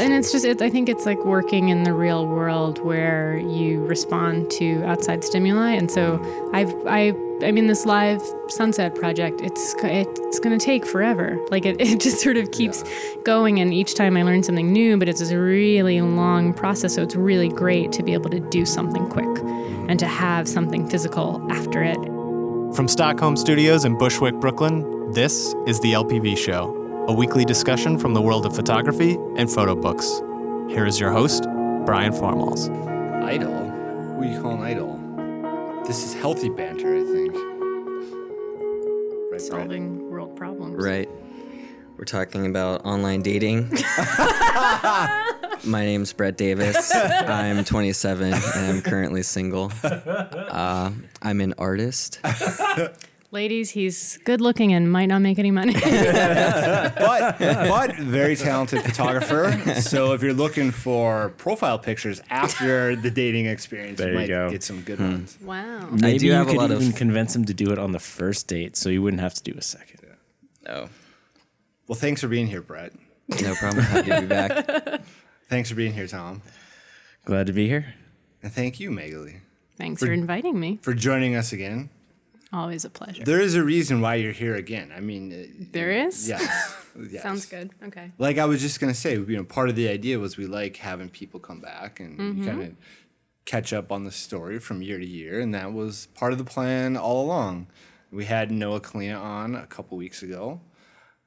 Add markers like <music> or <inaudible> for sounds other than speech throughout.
and it's just, it, I think it's like working in the real world where you respond to outside stimuli. And so I've, I, I mean, this live sunset project, it's, it's going to take forever. Like it, <laughs> it just sort of keeps going. And each time I learn something new, but it's a really long process. So it's really great to be able to do something quick and to have something physical after it. From Stockholm Studios in Bushwick, Brooklyn, this is the LPV Show, a weekly discussion from the world of photography and photo books. Here is your host, Brian Formals. Idol? Who are you calling idol? This is healthy banter, I think. Right, Brett? Solving world problems. Right. We're talking about online dating. <laughs> My name's Brett Davis. I'm 27 and I'm currently single. Uh, I'm an artist. <laughs> Ladies, he's good looking and might not make any money. <laughs> but but very talented photographer. So if you're looking for profile pictures after the dating experience, There you you might go. get some good hmm. ones. wow. Maybe do you have a could lot of- even convince him to do it on the first date, so you wouldn't have to do a second. Oh, Well, thanks for being here, Brett. no problem. Happy to be back. <laughs> Thanks for being here, Tom. Glad to be here. And thank you, Magali, Thanks for inviting me. for joining us again. Always a pleasure. There is a reason why you're here again. I mean, uh, There is? yes, <laughs> yes. Sounds good. Okay. Like I was just gonna say, you know, part of the idea was we like having people come back and Mm-hmm. kind of catch up on the story from year to year, and that was part of the plan all along. We had Noah Kalina on a couple weeks ago,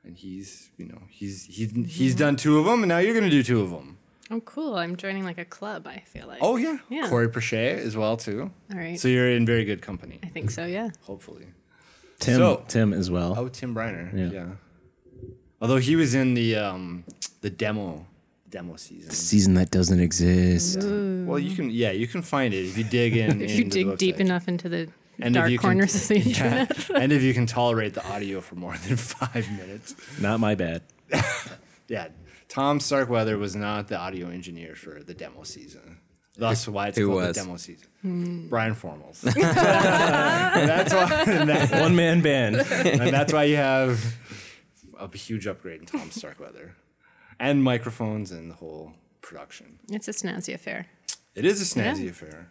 and he's, you know, he's he's Mm-hmm. he's done two of them, and now you're gonna do two of them. Oh, cool. I'm joining like a club, I feel like. Oh yeah, Yeah. Corey Prochet as well too. All right. So you're in very good company, I think so, yeah. hopefully. Tim, So- Tim as well. Oh, Tim Briner. Yeah. yeah. Although he was in the um the demo demo season. Season that doesn't exist. Well, you can yeah, you can find it if you dig in. <laughs> If you the dig deep website. enough into the And if dark you can- corners of the <laughs> internet. Yeah, <laughs> and if you can tolerate the audio for more than five minutes. Not my bad. Yeah, Tom Starkweather was not the audio engineer for the demo season. Thus, why it's Who called was? the demo season. Hmm. Brian Formals. <laughs> that's why. That- <laughs> One man band. and that's why you have a huge upgrade in Tom Starkweather, and microphones and the whole production. It's a snazzy affair. It is a snazzy Yeah. affair.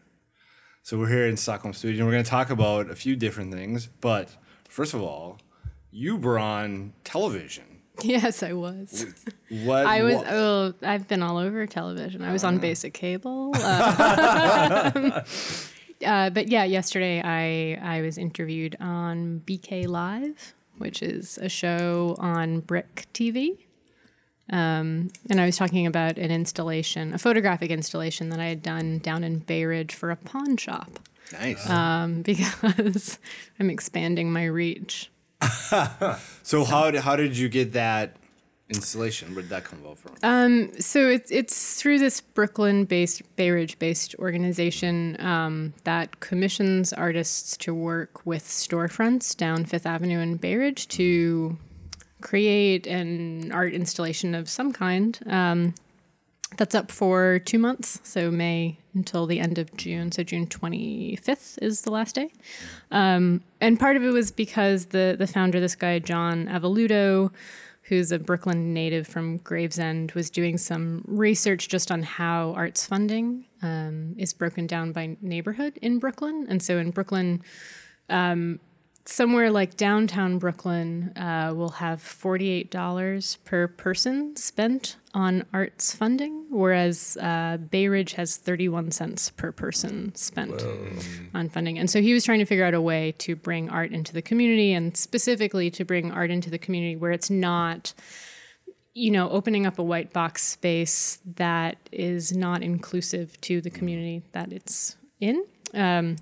So we're here in Stockholm studio and we're going to talk about a few different things. But first of all, you were on television. <laughs> Yes, I was. What I was. what- Oh, I've been all over television. I was on basic cable. <laughs> Uh, <laughs> uh, but yeah, yesterday I I was interviewed on BK Live, which is a show on BRIC TV. Um, and I was talking about an installation, a photographic installation that I had done down in Bay Ridge for a pawn shop nice. um, because I'm expanding my reach. <laughs> so how did, how did you get that installation? Where did that come about from? Um, so it's it's through this Brooklyn-based, Bay Ridge-based organization um, that commissions artists to work with storefronts down Fifth Avenue in Bay Ridge to create an art installation of some kind. Um, that's up for two months, so May until the end of June. So June 25th is the last day. Um, and part of it was because the the founder, this guy John Avelluto, who's a Brooklyn native from Gravesend, was doing some research just on how arts funding um, is broken down by neighborhood in Brooklyn. And so in Brooklyn, um, somewhere like downtown Brooklyn uh, will have $48 per person spent on arts funding, whereas uh, Bay Ridge has 31 cents per person spent on funding. And so he was trying to figure out a way to bring art into the community and specifically to bring art into the community where it's not you know, opening up a white box space that is not inclusive to the community that it's in. Um,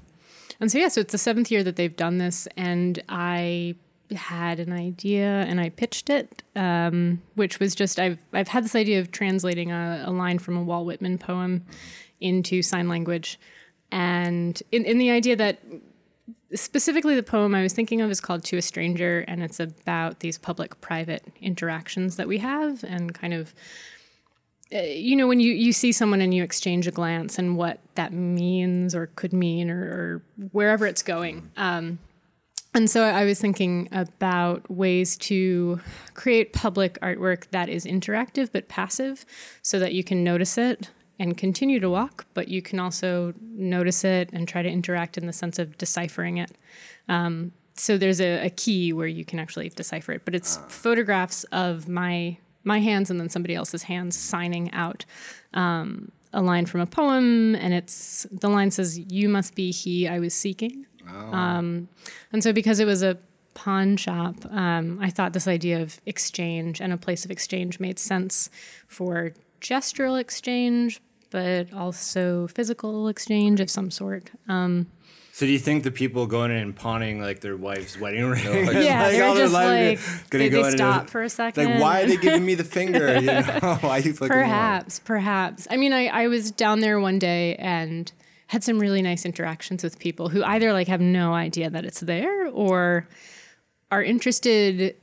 and so, yeah, so it's the seventh year that they've done this, and I had an idea and I pitched it, um, which was just I've I've had this idea of translating a, a line from a Walt Whitman poem into sign language, and in, in the idea that specifically the poem I was thinking of is called To a Stranger, and it's about these public private interactions that we have and kind of. Uh, You know, when you, you see someone and you exchange a glance and what that means or could mean or, or wherever it's going. Um, and so I was thinking about ways to create public artwork that is interactive but passive so that you can notice it and continue to walk, but you can also notice it and try to interact in the sense of deciphering it. Um, so there's a, a, key where you can actually decipher it, but it's photographs of my my hands and then somebody else's hands signing out um, a line from a poem, and it's the line says, "You must be he I was seeking." Oh. Um, and so, because it was a pawn shop, um, I thought this idea of exchange and a place of exchange made sense for gestural exchange, but also physical exchange of some sort. Um, so do you think the people going in and pawning like their wife's wedding <laughs> ring? yeah, like, they're just like they, they stop for a second. Like, why are they giving me the <laughs> finger? You know, <laughs> perhaps, perhaps. I mean, I, I was down there one day and had some really nice interactions with people who either like have no idea that it's there or are interested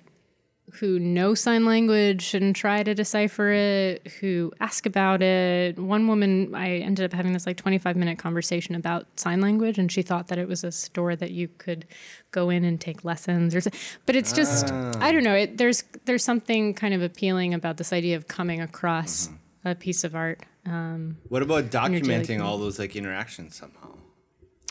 who know sign language and try to decipher it, who ask about it. One woman, I ended up having this like 25 minute conversation about sign language, and she thought that it was a store that you could go in and take lessons or but it's just ah. I don't know, it, there's there's something kind of appealing about this idea of coming across mm-hmm. a piece of art. Um, what about documenting all those like interactions somehow?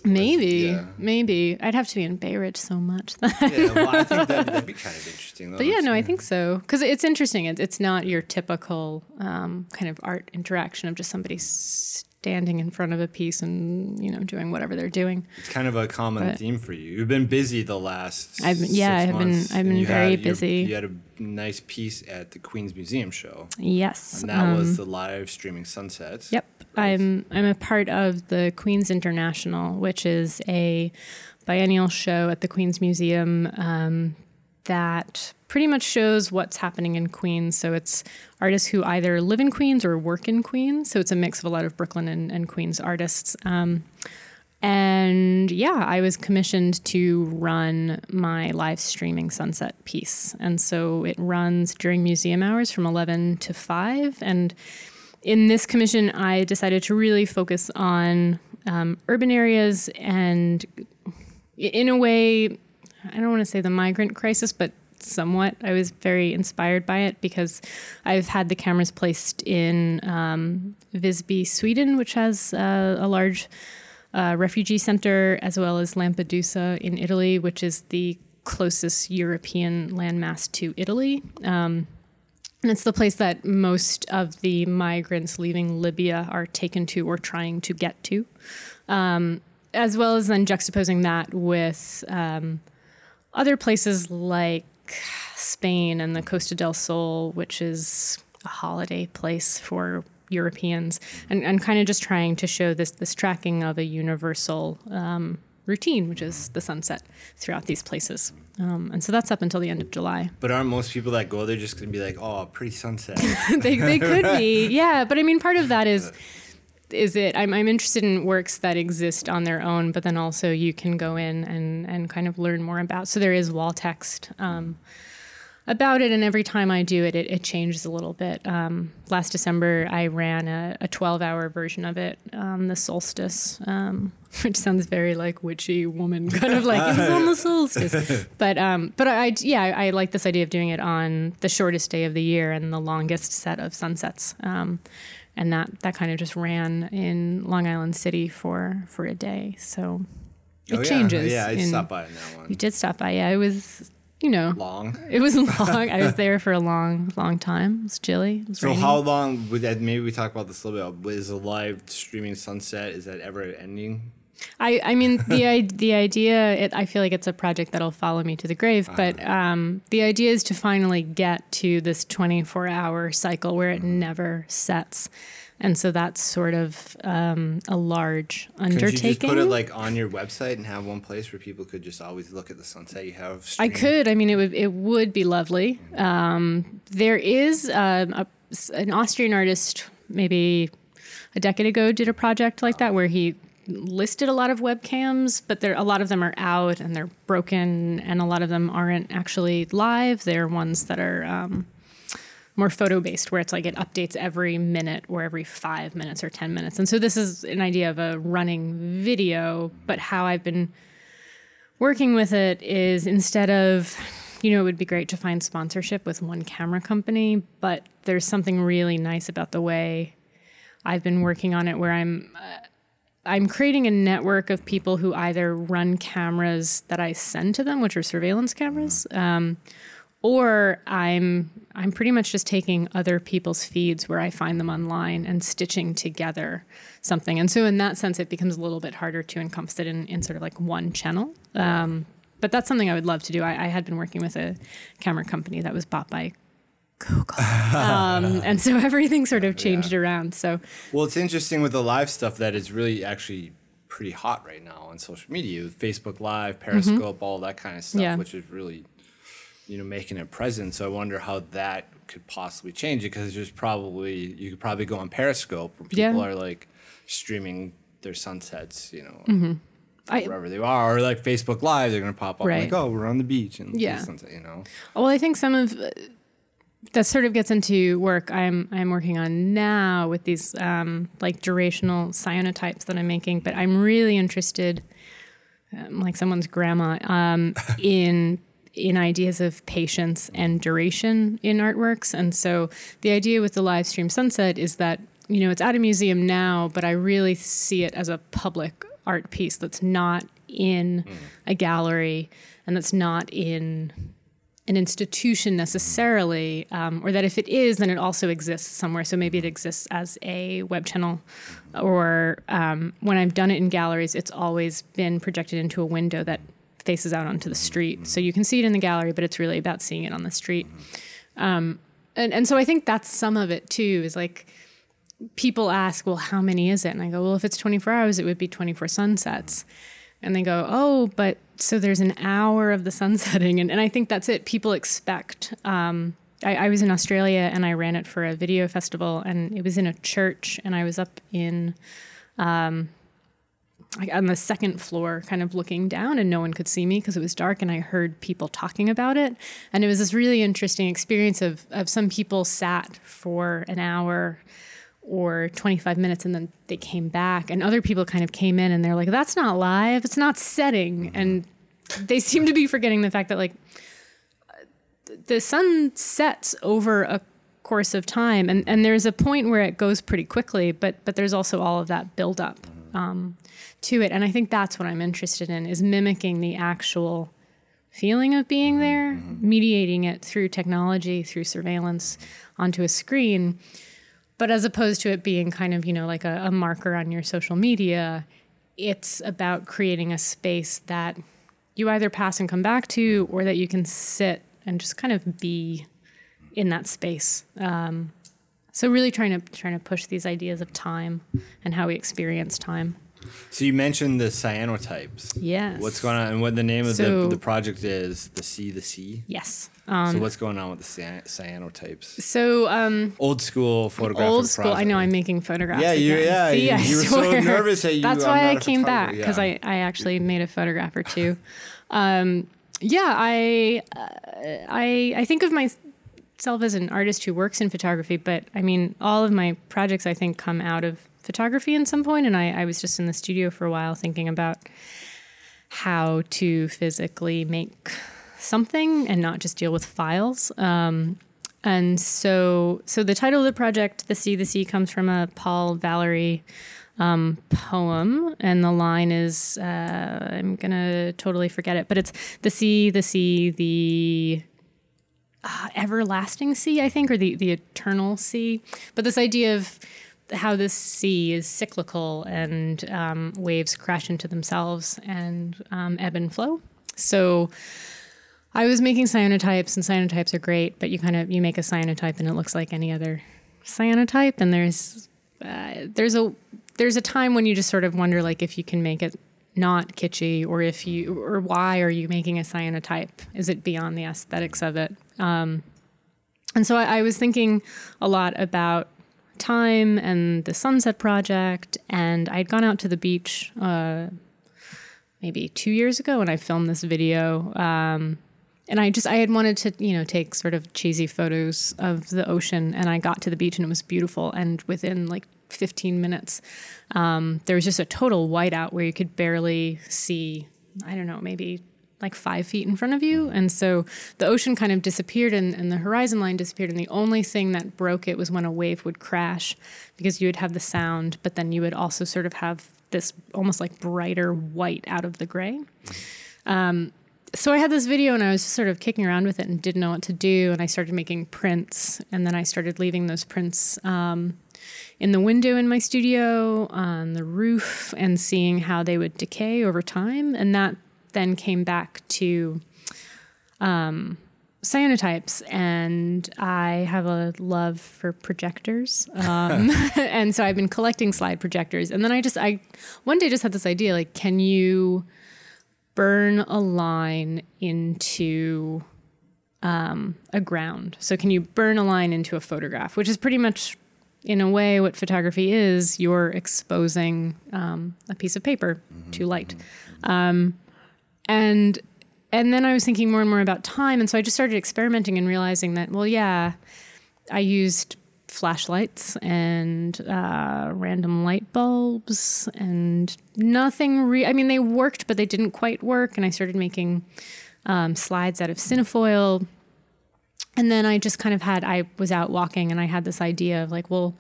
Maybe, yeah. maybe I'd have to be in Bay Ridge so much. yeah, well, I think that'd, <laughs> that'd, be kind of interesting. Though, but yeah, no, I think so because it's interesting. It's, it's not your typical um, kind of art interaction of just somebody standing in front of a piece and you know doing whatever they're doing. It's kind of a common but theme for you. You've been busy the last. I've been, yeah, I've been I've been very had, busy. You had a nice piece at the Queens Museum show. Yes, and that um, was the live streaming sunsets. Yep. I'm I'm a part of the Queens International, which is a biennial show at the Queens Museum um, that pretty much shows what's happening in Queens. So it's artists who either live in Queens or work in Queens. So it's a mix of a lot of Brooklyn and, and Queens artists. Um, and yeah, I was commissioned to run my live streaming sunset piece. And so it runs during museum hours from 11 to 5. And in this commission, I decided to really focus on um, urban areas and, in a way, I don't want to say the migrant crisis, but somewhat. I was very inspired by it because I've had the cameras placed in um, Visby, Sweden, which has uh, a large uh, refugee center, as well as Lampedusa in Italy, which is the closest European landmass to Italy. Um, and it's the place that most of the migrants leaving Libya are taken to or trying to get to. Um, as well as then juxtaposing that with um, other places like Spain and the Costa del Sol, which is a holiday place for Europeans, and, and kind of just trying to show this this tracking of a universal um, routine, which is the sunset throughout these places. Um, and so that's up until the end of July. But aren't most people that go there just going to be like, oh, pretty sunset? <laughs> they, they could be, <laughs> yeah. But I mean, part of that is is it I'm, I'm interested in works that exist on their own but then also you can go in and, and kind of learn more about so there is wall text um, about it, and every time I do it, it, it changes a little bit. Um, last December, I ran a, a 12 hour version of it, um, the solstice, um, <laughs> which sounds very like witchy woman, <laughs> kind of like it was on the solstice. <laughs> But um, but I yeah, I, I, like this idea of doing it on the shortest day of the year and the longest set of sunsets. Um, and that, that kind of just ran in Long Island City for, for a day. So it oh, yeah. changes. Yeah, I stopped by in that one. You did stop by. Yeah, it was you know, long. It was <laughs> long. I was there for a long, long time. It was chilly. It was so raining. how long would that? Maybe we talk about this a little bit. Is a live streaming sunset? Is that ever ending? I, I mean <laughs> the the idea it, I feel like it's a project that'll follow me to the grave but uh-huh. um, the idea is to finally get to this 24 hour cycle where it mm-hmm. never sets and so that's sort of um, a large undertaking. Could you just put it like on your website and have one place where people could just always look at the sunset you have? I could. I mean, it would it would be lovely. Um, there is um, a, an Austrian artist, maybe a decade ago, did a project like that where he listed a lot of webcams, but there a lot of them are out and they're broken, and a lot of them aren't actually live. They're ones that are um, more photo based where it's like it updates every minute or every five minutes or 10 minutes. And so this is an idea of a running video, but how I've been working with it is instead of, you know, it would be great to find sponsorship with one camera company, but there's something really nice about the way I've been working on it where I'm. Uh, I'm creating a network of people who either run cameras that I send to them, which are surveillance cameras, um, or I'm I'm pretty much just taking other people's feeds where I find them online and stitching together something. And so in that sense, it becomes a little bit harder to encompass it in, in sort of like one channel. Um, but that's something I would love to do. I, I, had been working with a camera company that was bought by Google, <laughs> um, and so everything sort of changed yeah. around. So well, it's interesting with the live stuff that is really actually pretty hot right now on social media, Facebook Live, Periscope, mm-hmm. all that kind of stuff, yeah. which is really you know making it present. So I wonder how that could possibly change it because there's probably you could probably go on Periscope where people yeah. are like streaming their sunsets, you know. Mm-hmm. I, wherever they are, or like Facebook Live, they're gonna pop up right. like, "Oh, we're on the beach," and yeah, sunset, you know. Well, I think some of uh, that sort of gets into work I'm I'm working on now with these um, like durational cyanotypes that I'm making, but I'm really interested, um, like someone's grandma, um, <laughs> in in ideas of patience and duration in artworks. And so the idea with the live stream sunset is that, you know, it's at a museum now, but I really see it as a public art piece that's not in a gallery and that's not in an institution necessarily, um, or that if it is, then it also exists somewhere. So maybe it exists as a web channel, or um, when I've done it in galleries, it's always been projected into a window that faces out onto the street. So you can see it in the gallery, but it's really about seeing it on the street. Um, and, and so I think that's some of it too, is like people ask, well, how many is it? And I go, well, if it's 24 hours, it would be 24 sunsets. And they go, oh, but so there's an hour of the <laughs> sun setting. And, and I think that's it. People expect. Um, I, I was in Australia and I ran it for a video festival, and it was in a church, and I was up in um, on the second floor, kind of looking down, and no one could see me because it was dark, and I heard people talking about it. And it was this really interesting experience of, of some people sat for an hour or 25 minutes and then they came back, and other people kind of came in and they're like, that's not live, it's not setting. Mm-hmm. And they seem to be forgetting the fact that, like, the sun sets over a course of time and, and there's a point where it goes pretty quickly but but there's also all of that buildup. Um, to it. And I think that's what I'm interested in is mimicking the actual feeling of being mm-hmm, there, mm-hmm. mediating it through technology, through surveillance onto a screen. But as opposed to it being kind of, you know, like a, a marker on your social media, it's about creating a space that you either pass and come back to or that you can sit and just kind of be in that space. Um, so really trying to trying to push these ideas of time and how we experience time. So you mentioned the cyanotypes. Yes. What's going on, and what the name of so, the, the project is? The C, the C. Yes. Um, so what's going on with the cyanotypes? So um, old school photographic. Old school. Project. I know I'm making photographs. Yeah, you, yeah. See, you, you were so nervous that you. That's why I came back because yeah. I, I actually made a photograph or two. um, yeah, I, uh, I I think of myself as an artist who works in photography, but I mean, all of my projects I think come out of photography in some point, and I, I was just in the studio for a while thinking about how to physically make something and not just deal with files. Um, and so, so the title of the project, "The Sea, the Sea," comes from a Paul Valery um, poem, and the line is uh, I'm gonna totally forget it, but it's the sea, the sea, the uh, everlasting sea, I think, or the the eternal sea. But this idea of how this sea is cyclical and um, waves crash into themselves and um, ebb and flow. So I was making cyanotypes, and cyanotypes are great, but you kind of you make a cyanotype and it looks like any other cyanotype, and there's uh, there's a there's a time when you just sort of wonder like if you can make it not kitschy or if you or why are you making a cyanotype is it beyond the aesthetics of it um, and so I, I was thinking a lot about time and the Sunset Project. And I'd gone out to the beach uh, maybe two years ago when I filmed this video. Um, and I just I had wanted to you know take sort of cheesy photos of the ocean, and I got to the beach and it was beautiful. And within like 15 minutes, um, there was just a total whiteout where you could barely see I don't know, maybe like five feet in front of you. And so the ocean kind of disappeared and, and, the horizon line disappeared. And the only thing that broke it was when a wave would crash because you would have the sound, but then you would also sort of have this almost like brighter white out of the gray. Um, so I had this video and I was sort of kicking around with it and didn't know what to do. And I started making prints and then I started leaving those prints um, in the window in my studio, on the roof, and seeing how they would decay over time. And that then came back to um, cyanotypes, and I have a love for projectors, um, <laughs> <laughs> and so I've been collecting slide projectors. And then I just, I one day just had this idea, like, can you burn a line into um, a ground? So can you burn a line into a photograph, which is pretty much in a way, what photography is, you're exposing um, a piece of paper mm-hmm, to light. Mm-hmm. Um, and and then I was thinking more and more about time, and so I just started experimenting and realizing that well, yeah, I used flashlights and uh, random light bulbs and nothing. Re- I mean, they worked, but they didn't quite work. And I started making um, slides out of cinefoil. And then I just kind of had. I was out walking, and I had this idea of like, well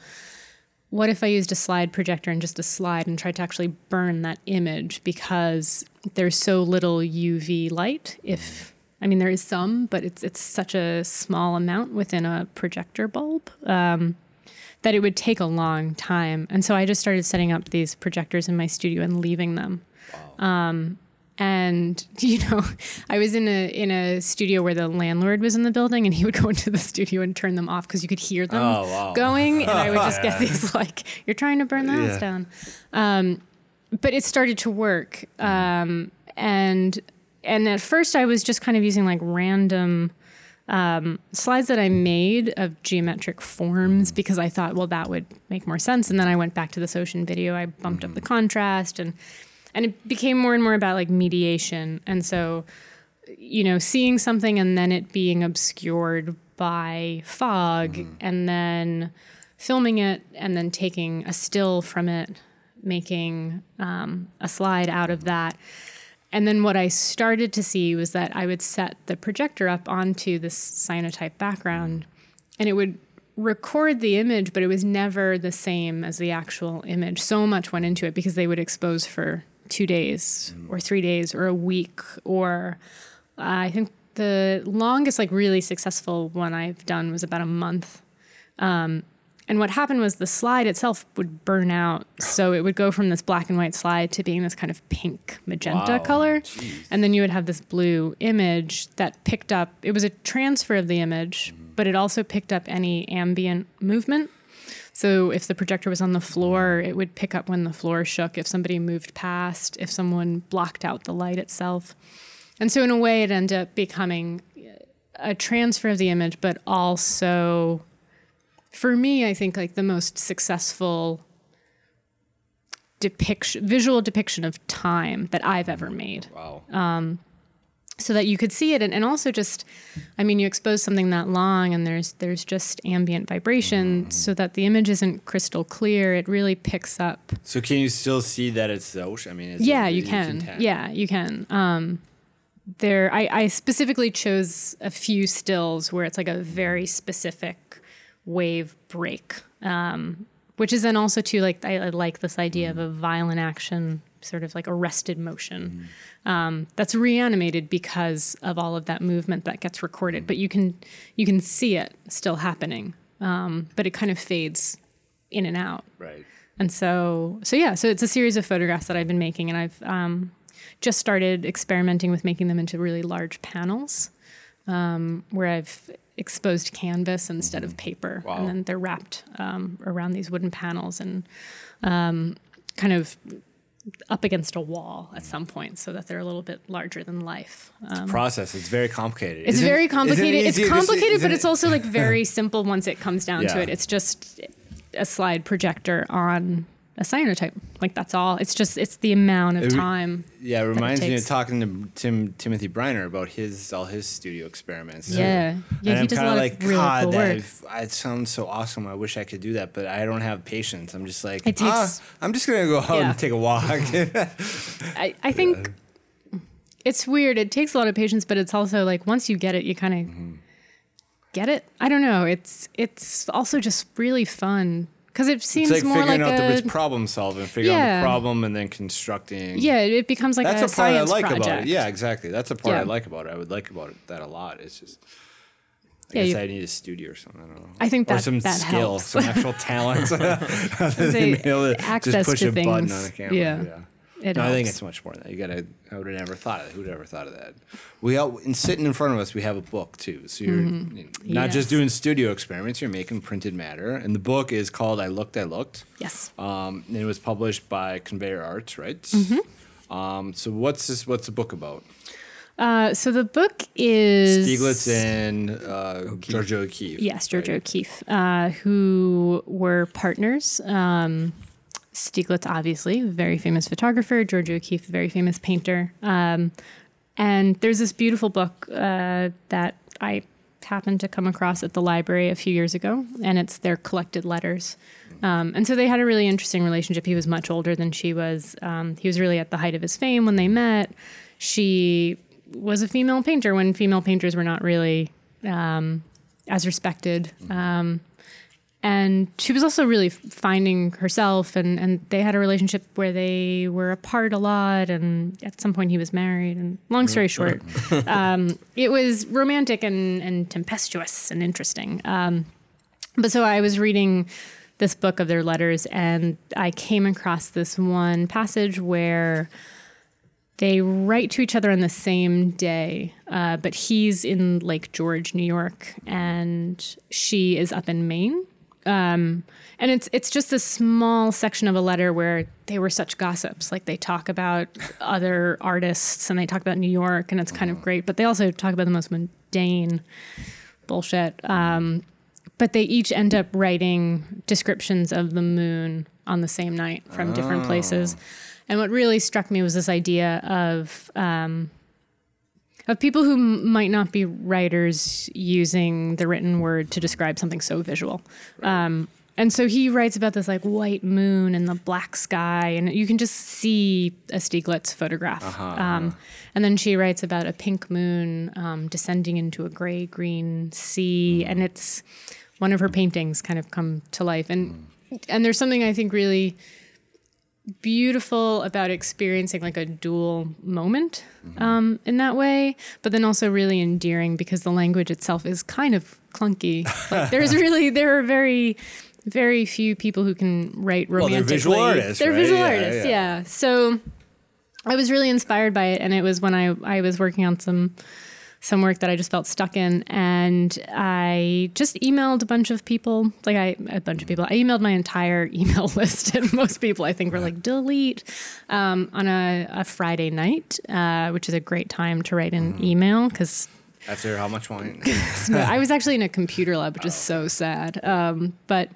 what if I used a slide projector and just a slide and tried to actually burn that image because there's so little UV light if I mean there is some but it's it's such a small amount within a projector bulb um, that it would take a long time and so I just started setting up these projectors in my studio and leaving them wow. um, and <laughs> you know i was in a in a studio where the landlord was in the building and he would <laughs> go into the studio and turn them off because you could hear them oh, wow. going and i would just get <laughs> these like you're trying to burn the house yeah. down um, but it started to work um, and and at first i was just kind of using like random um, slides that I made of geometric forms because I thought, well, that would make more sense. And then I went back to this ocean video. I bumped mm-hmm. up the contrast and and it became more and more about like mediation. And so you know seeing something and then it being obscured by fog mm-hmm. and then filming it and then taking a still from it making um, a slide out of that. And then what i started to see was that i would set the projector up onto this cyanotype background and it would record the image but it was never the same as the actual image. So much went into it because they would expose for two days or three days or a week or uh, I think the longest like really successful one I've done was about a month. Um, and what happened was the slide itself would burn out. So it would go from this black and white slide to being this kind of pink magenta wow, color. Geez. And then you would have this blue image that picked up, it was a transfer of the image, mm-hmm. but it also picked up any ambient movement. So if the projector was on the floor, it would pick up when the floor shook, if somebody moved past, if someone blocked out the light itself. And so, in a way, it ended up becoming a transfer of the image, but also, for me, I think like the most successful depiction, visual depiction of time that I've ever made. Wow. Um, so that you could see it. And, and also just i mean you expose something that long and there's there's just ambient vibration so that the image isn't crystal clear. It really picks up. So can you still see that it's the ocean i mean yeah it, you, can. can yeah you can. Um, there I, I specifically chose a few stills where it's like a very specific wave break um, which is then also too like I, I like this idea mm-hmm. of a violent action sort of like arrested motion mm-hmm. um, that's reanimated because of all of that movement that gets recorded. Mm-hmm. But you can you can see it still happening, um, but it kind of fades in and out. Right. And so so yeah, so it's a series of photographs that I've been making, and I've um, just started experimenting with making them into really large panels, um, where I've exposed canvas instead mm-hmm. of paper, wow. and then they're wrapped um, around these wooden panels and um, kind of up against a wall at some point so that they're a little bit larger than life. Um, process. It's very complicated. It's isn't, very complicated. It it's complicated, just, but it's also like very <laughs> simple once it comes down yeah. to it. It's just a slide projector on a cyanotype. Like that's all. It's just it's the amount of re- time. Yeah, it reminds it me of talking to Tim Timothy Briner about his all his studio experiments. Yeah, yeah, he I'm does a lot like, of really God, cool work. It sounds so awesome. I wish I could do that, but I don't have patience. I'm just like, takes, ah, I'm just gonna go out yeah. and take a walk. <laughs> I I think. Yeah. it's weird. It takes a lot of patience, but it's also like once you get it, you kind of mm-hmm. get it. I don't know. It's it's also just really fun because it seems it's like more figuring like out a, the problem solving, figuring Yeah. out the problem, and then constructing. yeah. It becomes like that's a, a part I like project. about it. Yeah, exactly. That's a part I like about it. I would like about it that a lot. It's just. I Yeah, guess you- I need a studio or something. I don't know. I think or that- some that skill, helps. some actual talent. Other Say, than be able to access just push to a button on things. a camera. Yeah. yeah. It No, I think it's much more than that. You gotta. I would have never thought of that. Who'd ever thought of that? We all, and sitting in front of us, we have a book too. So you're not Mm-hmm. Yes. just doing studio experiments. You're making printed matter, and the book is called "I Looked, I Looked." Yes. Um, and it was published by Conveyor Arts, right? Mm-hmm. Um, so what's this? What's the book about? Uh, so the book is Stieglitz and uh, Georgia O'Keeffe. Yes, George right? O'Keeffe, uh, who were partners. Um, Stieglitz, obviously, very famous photographer. Georgia O'Keeffe, very famous painter. Um, and there's this beautiful book uh, that I happened to come across at the library a few years ago, and it's their collected letters. Um, and so they had a really interesting relationship. He was much older than she was. Um, he was really at the height of his fame when they met. She was a female painter when female painters were not really um, as respected. And she was also really finding herself, and, and they had a relationship where they were apart a lot. And at some point, he was married. And long story short, um, it was romantic and, and tempestuous and interesting. Um, but so I was reading this book of their letters, and I came across this one passage where they write to each other on the same day, uh, but he's in Lake George, New York, and she is up in Maine. Um, and it's it's just a small section of a letter where they were such gossips. Like they talk about other artists and they talk about New York, and it's kind of great. But they also talk about the most mundane bullshit. Um, but they each end up writing descriptions of the moon on the same night from different places. And what really struck me was this idea of um, of people who m- might not be writers using the written word to describe something so visual. Um, and so he writes about this like white moon and the black sky, and you can just see a Stieglitz photograph. Um, and then she writes about a pink moon um, descending into a gray green sea, and it's one of her paintings kind of come to life. And and there's something I think really beautiful about experiencing like a dual moment um, in that way, but then also really endearing because the language itself is kind of clunky. Like, <laughs> there's really there are very very few people who can write Well, they're romantically. visual artists, They're right? visual Yeah, artists, yeah. yeah. So I was really inspired by it, and it was when I I was working on some some work that I just felt stuck in, and I just emailed a bunch of people. Like I a bunch of people. I emailed my entire <laughs> email list, and most people I think were like delete um, on a, a Friday night, uh, which is a great time to write an email because After how much wine? <laughs> no, I was actually in a computer lab, which is so sad. Um, but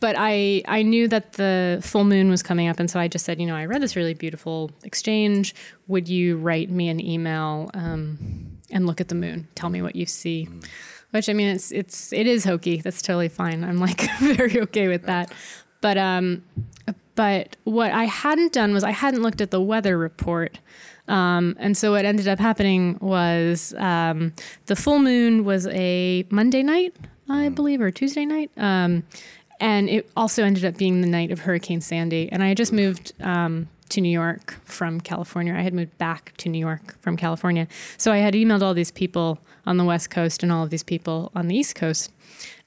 but I I knew that the full moon was coming up, and so I just said, you know, I read this really beautiful exchange. Would you write me an email um, and look at the moon? Tell me what you see. Which I mean, it's it's it is hokey. That's totally fine. I'm like <laughs> very okay with that. But um, but what I hadn't done was I hadn't looked at the weather report. Um, and so what ended up happening was um, the full moon was a Monday night, I believe, or Tuesday night. Um, and it also ended up being the night of Hurricane Sandy. And I had just moved um, to New York from California. I had moved back to New York from California. So I had emailed all these people on the West Coast and all of these people on the East Coast.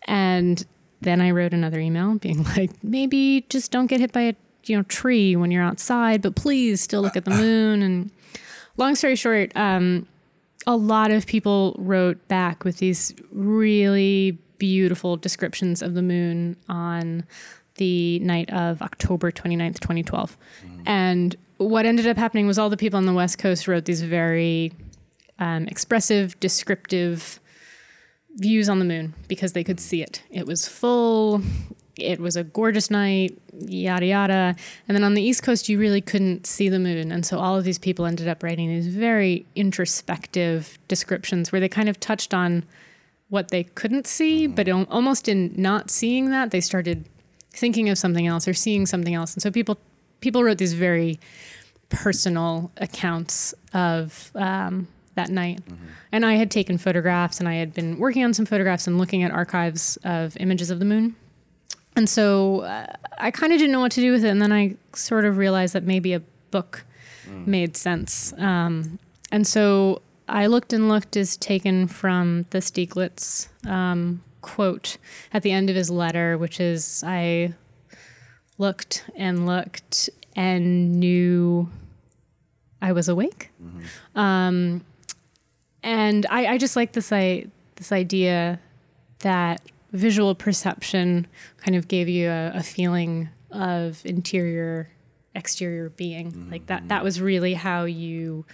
And then I wrote another email being <laughs> like, maybe just don't get hit by a you know tree when you're outside, but please still look at the moon. And long story short, um, a lot of people wrote back with these really beautiful descriptions of the moon on the night of October 29th, 2012. And what ended up happening was all the people on the West Coast wrote these very um, expressive, descriptive views on the moon because they could see it. It was full. It was a gorgeous night, yada yada. And then on the East Coast, you really couldn't see the moon. And so all of these people ended up writing these very introspective descriptions where they kind of touched on what they couldn't see, but almost in not seeing that, they started thinking of something else or seeing something else. And so people people wrote these very personal accounts of um, that night. Mm-hmm. And I had taken photographs and I had been working on some photographs and looking at archives of images of the moon. And so uh, I kind of didn't know what to do with it. And then I sort of realized that maybe a book mm. made sense. Um, and so I looked and looked is taken from the Stieglitz um, quote at the end of his letter, which is I looked and looked and knew I was awake. Mm-hmm. Um, and I, I just like this I, this idea that visual perception kind of gave you a, a feeling of interior exterior being mm-hmm. like that that was really how you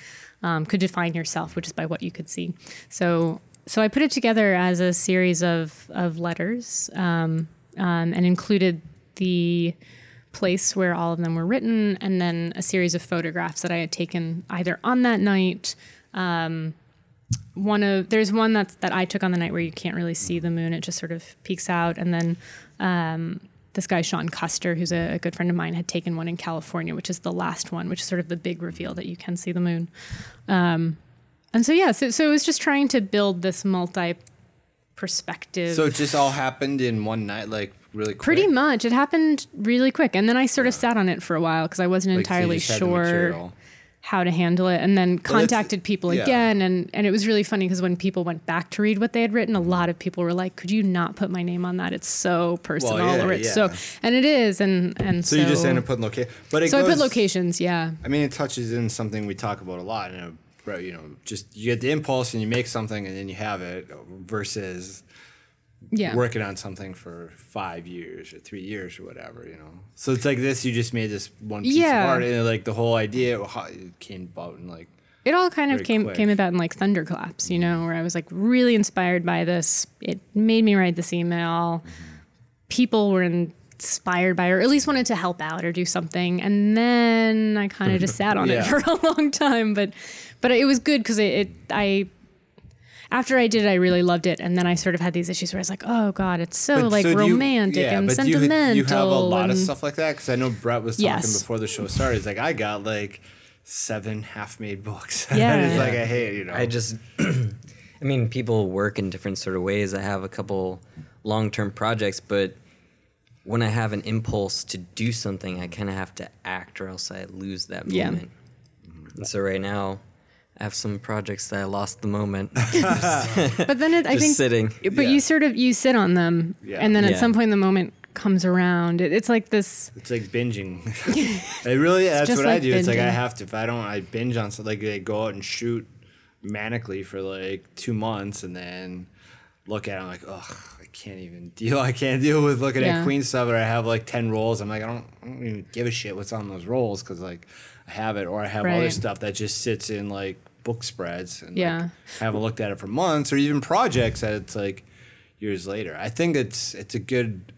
um, could define yourself which is by what you could see so so i put it together as a series of of letters um, um, and included the place where all of them were written and then a series of photographs that i had taken either on that night um, one of there's one that's that I took on the night where you can't really see the moon; it just sort of peeks out. And then um, this guy Sean Custer, who's a, a, good friend of mine, had taken one in California, which is the last one, which is sort of the big reveal that you can see the moon. And so yeah, so so it was just trying to build this multi perspective. So it just all happened in one night, like really quick? Pretty much. It happened really quick. And then I sort of sat on it for a while because I wasn't like, entirely sure how to handle it and then contacted people yeah. again and and it was really funny because when people went back to read what they had written a lot of people were like could you not put my name on that it's so personal yeah, or it's yeah. so and it is and and so, so you just end up putting location but it so I put locations yeah I mean it touches in something we talk about a lot you know you know just you get the impulse and you make something and then you have it versus yeah. working on something for five years or three years or whatever, you know. So it's like this. You just made this one piece yeah. of art, and like the whole idea it came about and like it all kind of came quick. came about in like thunderclaps, you know, where I was like really inspired by this. It made me write this email. Mm-hmm. People were inspired by, it, or at least wanted to help out or do something, and then I kind of just sat on <laughs> yeah. it <laughs> for a long time. But but it was good because it, it I after I did it, I really loved it, and then I sort of had these issues where I was like, "Oh God, it's so but, like so romantic you, yeah, and sentimental." You, you have a lot of stuff like that because I know Brett was talking yes. before the show started. He's like, "I got like seven half-made books." <laughs> Yeah, it's like I hate you know. I just, <clears throat> I mean, people work in different sort of ways. I have a couple long-term projects, but when I have an impulse to do something, I kind of have to act, or else I lose that moment. Yeah. And so right now, I have some projects that I lost the moment. <laughs> but then it, I think sitting. But yeah. you sort of you sit on them, yeah. and then at yeah. some point the moment comes around. It, it's like this. It's like binging. <laughs> it really that's what like I do. Binging. It's like I have to. If I don't, I binge on something. Like I go out and shoot manically for like two months, and then look at it. I'm like, ugh, I can't even deal. I can't deal with looking at Queen stuff. Or I have like ten rolls. I'm like, I don't, I don't even give a shit what's on those rolls because like I have it, or I have right. other stuff that just sits in like book spreads and yeah. Like, haven't looked at it for months or even projects that it's like years later. I think it's it's a good.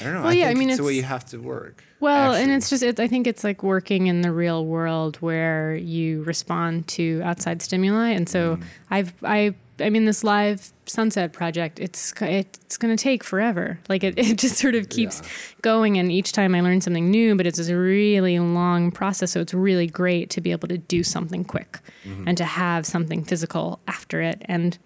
I don't know. Well, I yeah, I mean, it's, it's, the way you have to work. Well, actually. and it's just, it, I think it's like working in the real world where you respond to outside stimuli. And so mm. I've, I I mean, this live sunset project, it's it's going to take forever. Like it, <laughs> it just sort of keeps yeah. going, and each time I learn something new, but it's a really long process. So it's really great to be able to do something quick mm-hmm. and to have something physical after it. And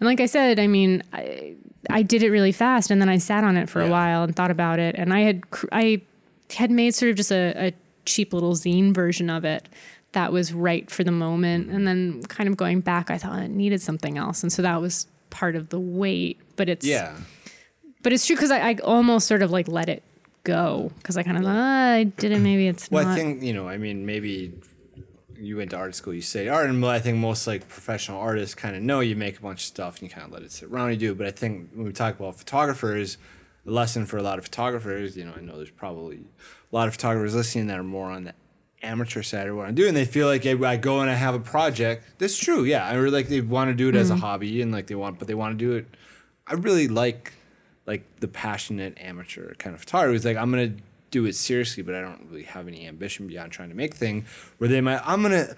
and like I said, I mean, I, I did it really fast, and then I sat on it for yeah. a while and thought about it, and I had I had made sort of just a, a cheap little zine version of it that was right for the moment. And then kind of going back, I thought it needed something else. And so that was part of the weight. But it's yeah. But it's true because I, I, almost sort of like let it go because I kind of thought oh, I did it. Maybe it's well. Not. I think you know. I mean, maybe you went to art school. You say art, and I think most like professional artists kind of know you make a bunch of stuff and you kind of let it sit around. You do, but I think when we talk about photographers, the lesson for a lot of photographers, you know, I know there's probably a lot of photographers listening that are more on the amateur side or what I'm doing. They feel like I go and I have a project. That's true. Yeah, I really like they want to do it mm-hmm. as a mm-hmm. hobby and like they want, but they want to do it. I really like like the passionate amateur kind of photographer who's like I'm gonna do it seriously, but I don't really have any ambition beyond trying to make thing. Where they might I'm gonna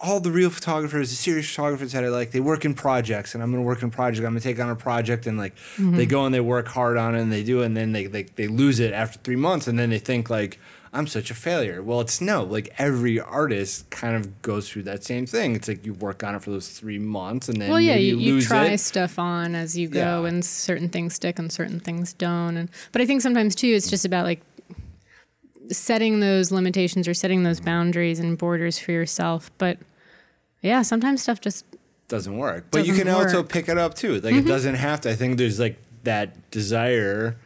all the real photographers, the serious photographers that I like, they work in projects, and I'm gonna work in project. I'm gonna take on a project, and like Mm-hmm. they go and they work hard on it, and they do, it, and then they, they they lose it after three months, and then they think like I'm such a failure. Well, it's no. Like every artist kind of goes through that same thing. It's like you work on it for those three months, and then well, yeah, you, you, you lose try it. stuff on as you go, Yeah. and certain things stick and certain things don't. And but I think sometimes too, it's just about like setting those limitations or setting those boundaries and borders for yourself. But yeah, sometimes stuff just doesn't work. But you Doesn't can also work. Mm-hmm. pick it up too. Like it doesn't have to. I think there's like that desire,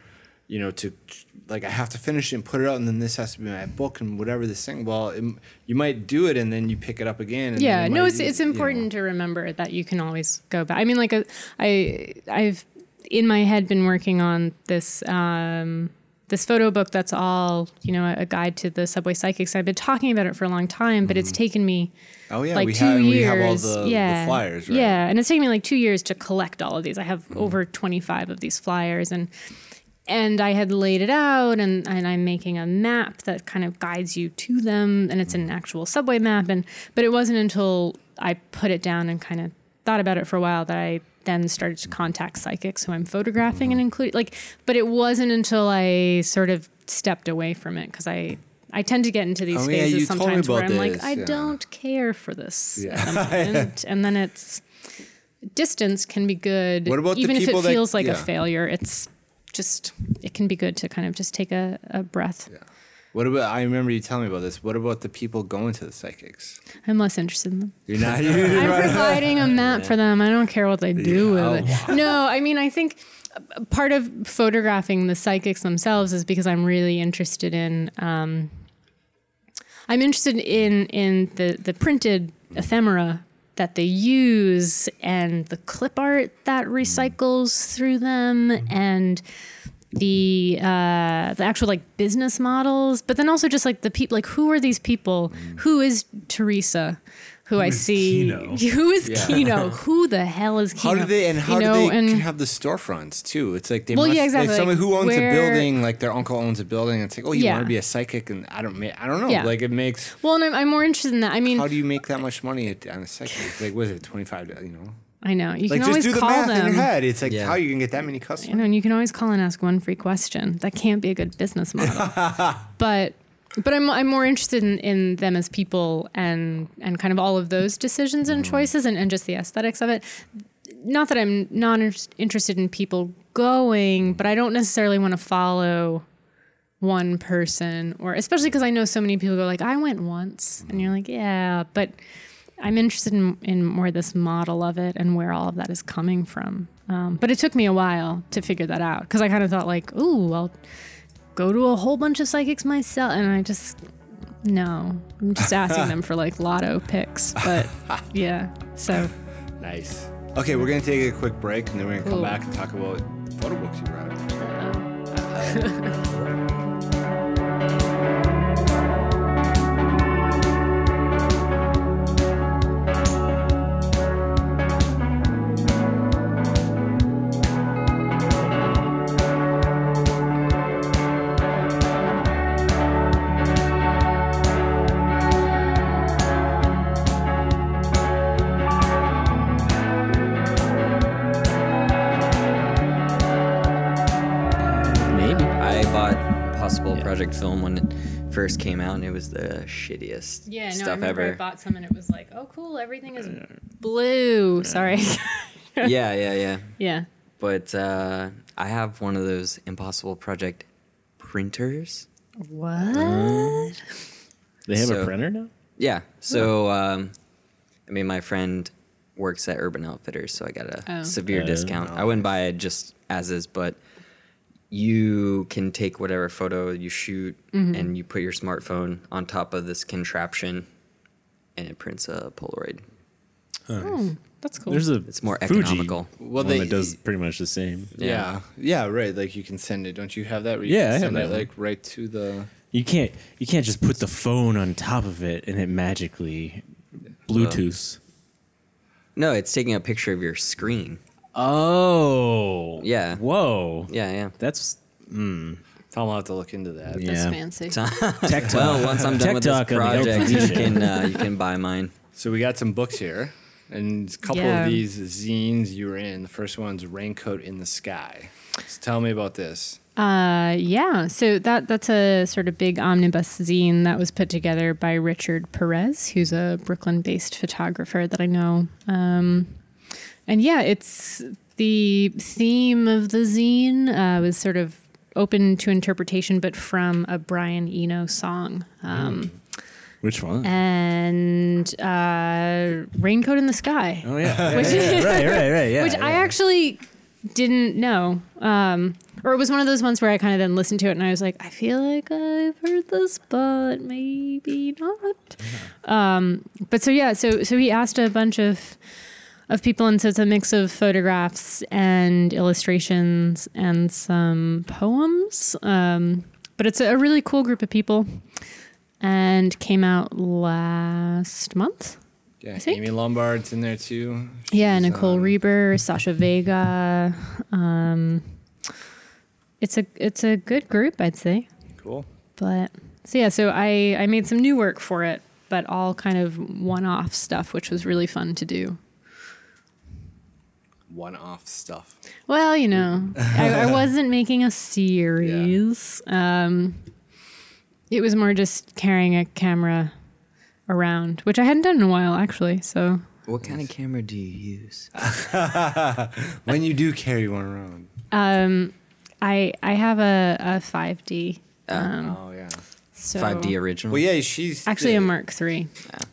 you know, to like I have to finish it and put it out, and then this has to be my book and whatever this thing. Well, it, you might do it, and then you pick it up again. And yeah no it's it's you know. important to remember that you can always go back i mean like a, i i've in my head been working on this um this photo book that's all you know a, guide to the subway psychics i've been talking about it for a long time but it's taken me Oh yeah, like we two have years we have all the, yeah the flyers, right? Mm-hmm. yeah and it's taken me like two years to collect all of these i have over 25 of these flyers and and I had laid it out and, and I'm making a map that kind of guides you to them and it's an actual subway map and but it wasn't until I put it down and kind of thought about it for a while that I then started to contact psychics who I'm photographing and mm-hmm. include like but it wasn't until I sort of stepped away from it because I I tend to get into these Oh, phases me sometimes where I'm like I yeah. don't care for this Yeah. at the moment <laughs> and then it's distance can be good What about even if it that- feels like yeah. a failure it's just it can be good to kind of just take a, a breath Yeah. What about? I remember you telling me about this. What about the people going to the psychics? i'm less interested in them You're not. <laughs> i'm providing a map for them i don't care what they do Yeah, with oh, it no i mean i think uh, part of photographing the psychics themselves is because i'm really interested in um, i'm interested in in the the printed ephemera that they use and the clip art that hmm. recycles through them hmm. and the uh, the actual like business models, but then also just like the people, like who are these people? Hmm. Who is Teresa? Who I see? Kino? <laughs> Who is Yeah. Kino? Who the hell is Kino? How do they and how you know, do they and can have the storefronts too? It's like they Well, must, yeah, exactly, Like someone who owns where- a building, like their uncle owns a building. It's like, oh, you Yeah. want to be a psychic, and I don't, I don't know. Yeah. Like it makes. well, and I'm, I'm more interested in that. I mean, How do you make that much money at- on a psychic? Like, was it twenty five? You know, I know you like can just always do the call math in them. your head. It's like Yeah. how you can get that many You customers. know, and you can always call and ask one free question. That can't be a good business model. <laughs> but but I'm I'm more interested in, in them as people and and kind of all of those decisions and choices and, and just the aesthetics of it. Not that I'm not interested in people going, but I don't necessarily want to follow one person or especially because I know so many people go like I went once and you're like yeah, but I'm interested in, in more this model of it and where all of that is coming from. Um, but it took me a while to figure that out because I kind of thought like, ooh, I'll go to a whole bunch of psychics myself, and I just no, I'm just <laughs> asking them for like lotto picks. But <laughs> yeah, so Nice. Okay, we're gonna take a quick break, and then we're gonna come back and talk about photo books you brought. Oh. <laughs> Maybe. Came out, and it was the shittiest yeah, no, I stuff remember I ever. bought some and it was like, oh cool, everything is blue. Sorry, <laughs> <laughs> yeah, yeah, yeah. yeah. But uh, I have one of those Impossible Project printers. What? They have a printer now? Yeah. So, um, I mean, my friend works at Urban Outfitters, so I got a Oh. severe Oh, discount. I wouldn't buy it just as is, but you can take whatever photo you shoot Mm-hmm. and you put your smartphone on top of this contraption and it prints a Polaroid. Oh, that's cool. There's a It's more Fuji economical. Well, one they- that does pretty much the same. Yeah. yeah, right. Like you can send it. Don't you have that? Where you Yeah, can I have send that it one. like right to the. You can't you can't just put the phone on top of it and it magically Bluetooth. No, it's taking a picture of your screen. Oh. Yeah. Whoa. Yeah, yeah. That's Hmm. I'll have to look into that. yeah. That's fancy. <laughs> Tech talk. Well, once I'm done Tech with this talk on the project, you LPG can uh, you can buy mine. So we got some books here, and a couple Yeah. of these zines you were in. The first one's Raincoat in the Sky. So tell me about this. Uh, yeah. So that that's a sort of big omnibus zine that was put together by Richard Perez, who's a Brooklyn-based photographer that I know. Um, and yeah, it's the theme of the zine uh, was sort of open to interpretation, but from a Brian Eno song. Um, Which one? and uh, Raincoat in the Sky. oh yeah, <laughs> Which- right, right, right. Yeah, which yeah. I actually didn't know. Um, or it was one of those ones where I kind of then listened to it and I was like, I feel like I've heard this, but maybe not. Um, but so yeah, so so he asked a bunch of of people, and so it's a mix of photographs and illustrations and some poems. Um, but it's a really cool group of people, and came out last month. Yeah, I think- Amy Lombard's in there too. Yeah, Nicole um, Reber, Sasha Vega. Um, it's a it's a good group, I'd say. Cool. But so yeah, so I I made some new work for it, but all kind of one off stuff, which was really fun to do. One-off stuff. Well, you know, <laughs> I, I wasn't making a series. Um, it was more just carrying a camera around, which I hadn't done in a while, actually. So What kind of camera do you use? <laughs> When you do carry one around. um, I I have a, a 5D. Um, oh yeah. so 5D original. Well, yeah, she's Actually, yeah, a Mark III.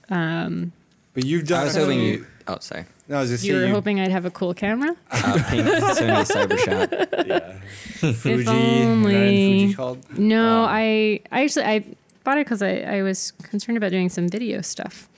But you've done. I was hoping you. Oh, sorry. No, I was just You were saying. hoping I'd have a cool camera. <laughs> Uh, pink Sony <laughs> Cybershot. Yeah. Fuji. only. Fuji called. No, Um, I I actually I bought it because I, I was concerned about doing some video stuff,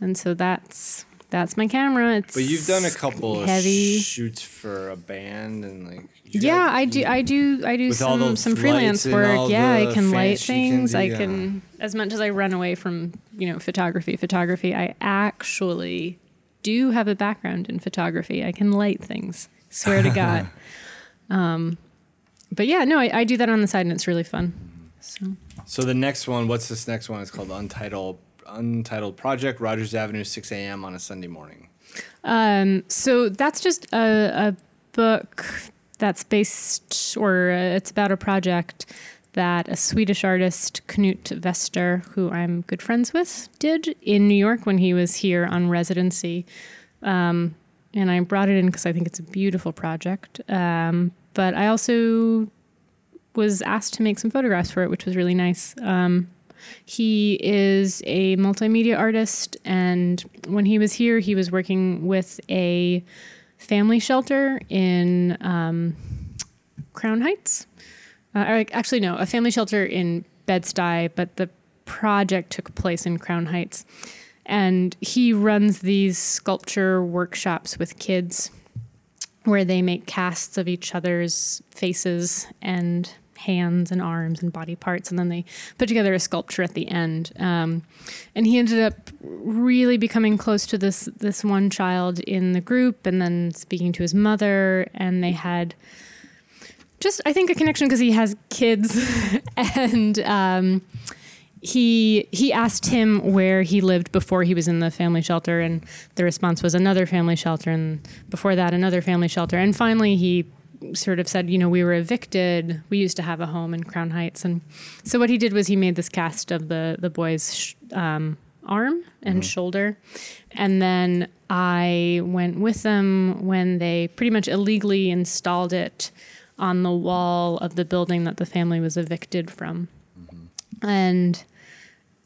and so that's that's my camera. It's But you've done a couple heavy. of shoots for a band and like. yeah, got- I do. I do. I do With all some some freelance work. Yeah, I can light fancy can things. do, I yeah. can, as much as I run away from you know photography. Photography, I actually do have a background in photography. I can light things. Swear to God. <laughs> um, but yeah, no, I, I do that on the side, and it's really fun. So. So the next one, what's this next one? It's called Untitled Untitled Project, Rogers Avenue, 6 a.m. on a Sunday morning. Um, so that's just a, a book that's based, or uh, it's about a project that a Swedish artist, Knut Vester, who I'm good friends with, did in New York when he was here on residency. Um, and I brought it in because I think it's a beautiful project. Um, but I also was asked to make some photographs for it, which was really nice. Um, he is a multimedia artist, and when he was here, he was working with a family shelter in um, Crown Heights. Uh, actually, no, a family shelter in Bed-Stuy, but the project took place in Crown Heights. And he runs these sculpture workshops with kids where they make casts of each other's faces and hands and arms and body parts, and then they put together a sculpture at the end. Um, and he ended up really becoming close to this this one child in the group, and then speaking to his mother, and they had just I think a connection because he has kids, <laughs> and um, he he asked him where he lived before he was in the family shelter, and the response was another family shelter, and before that another family shelter, and finally he sort of said, you know, we were evicted. We used to have a home in Crown Heights, and so what he did was he made this cast of the the boy's sh- um, arm and shoulder, and then I went with them when they pretty much illegally installed it on the wall of the building that the family was evicted from, and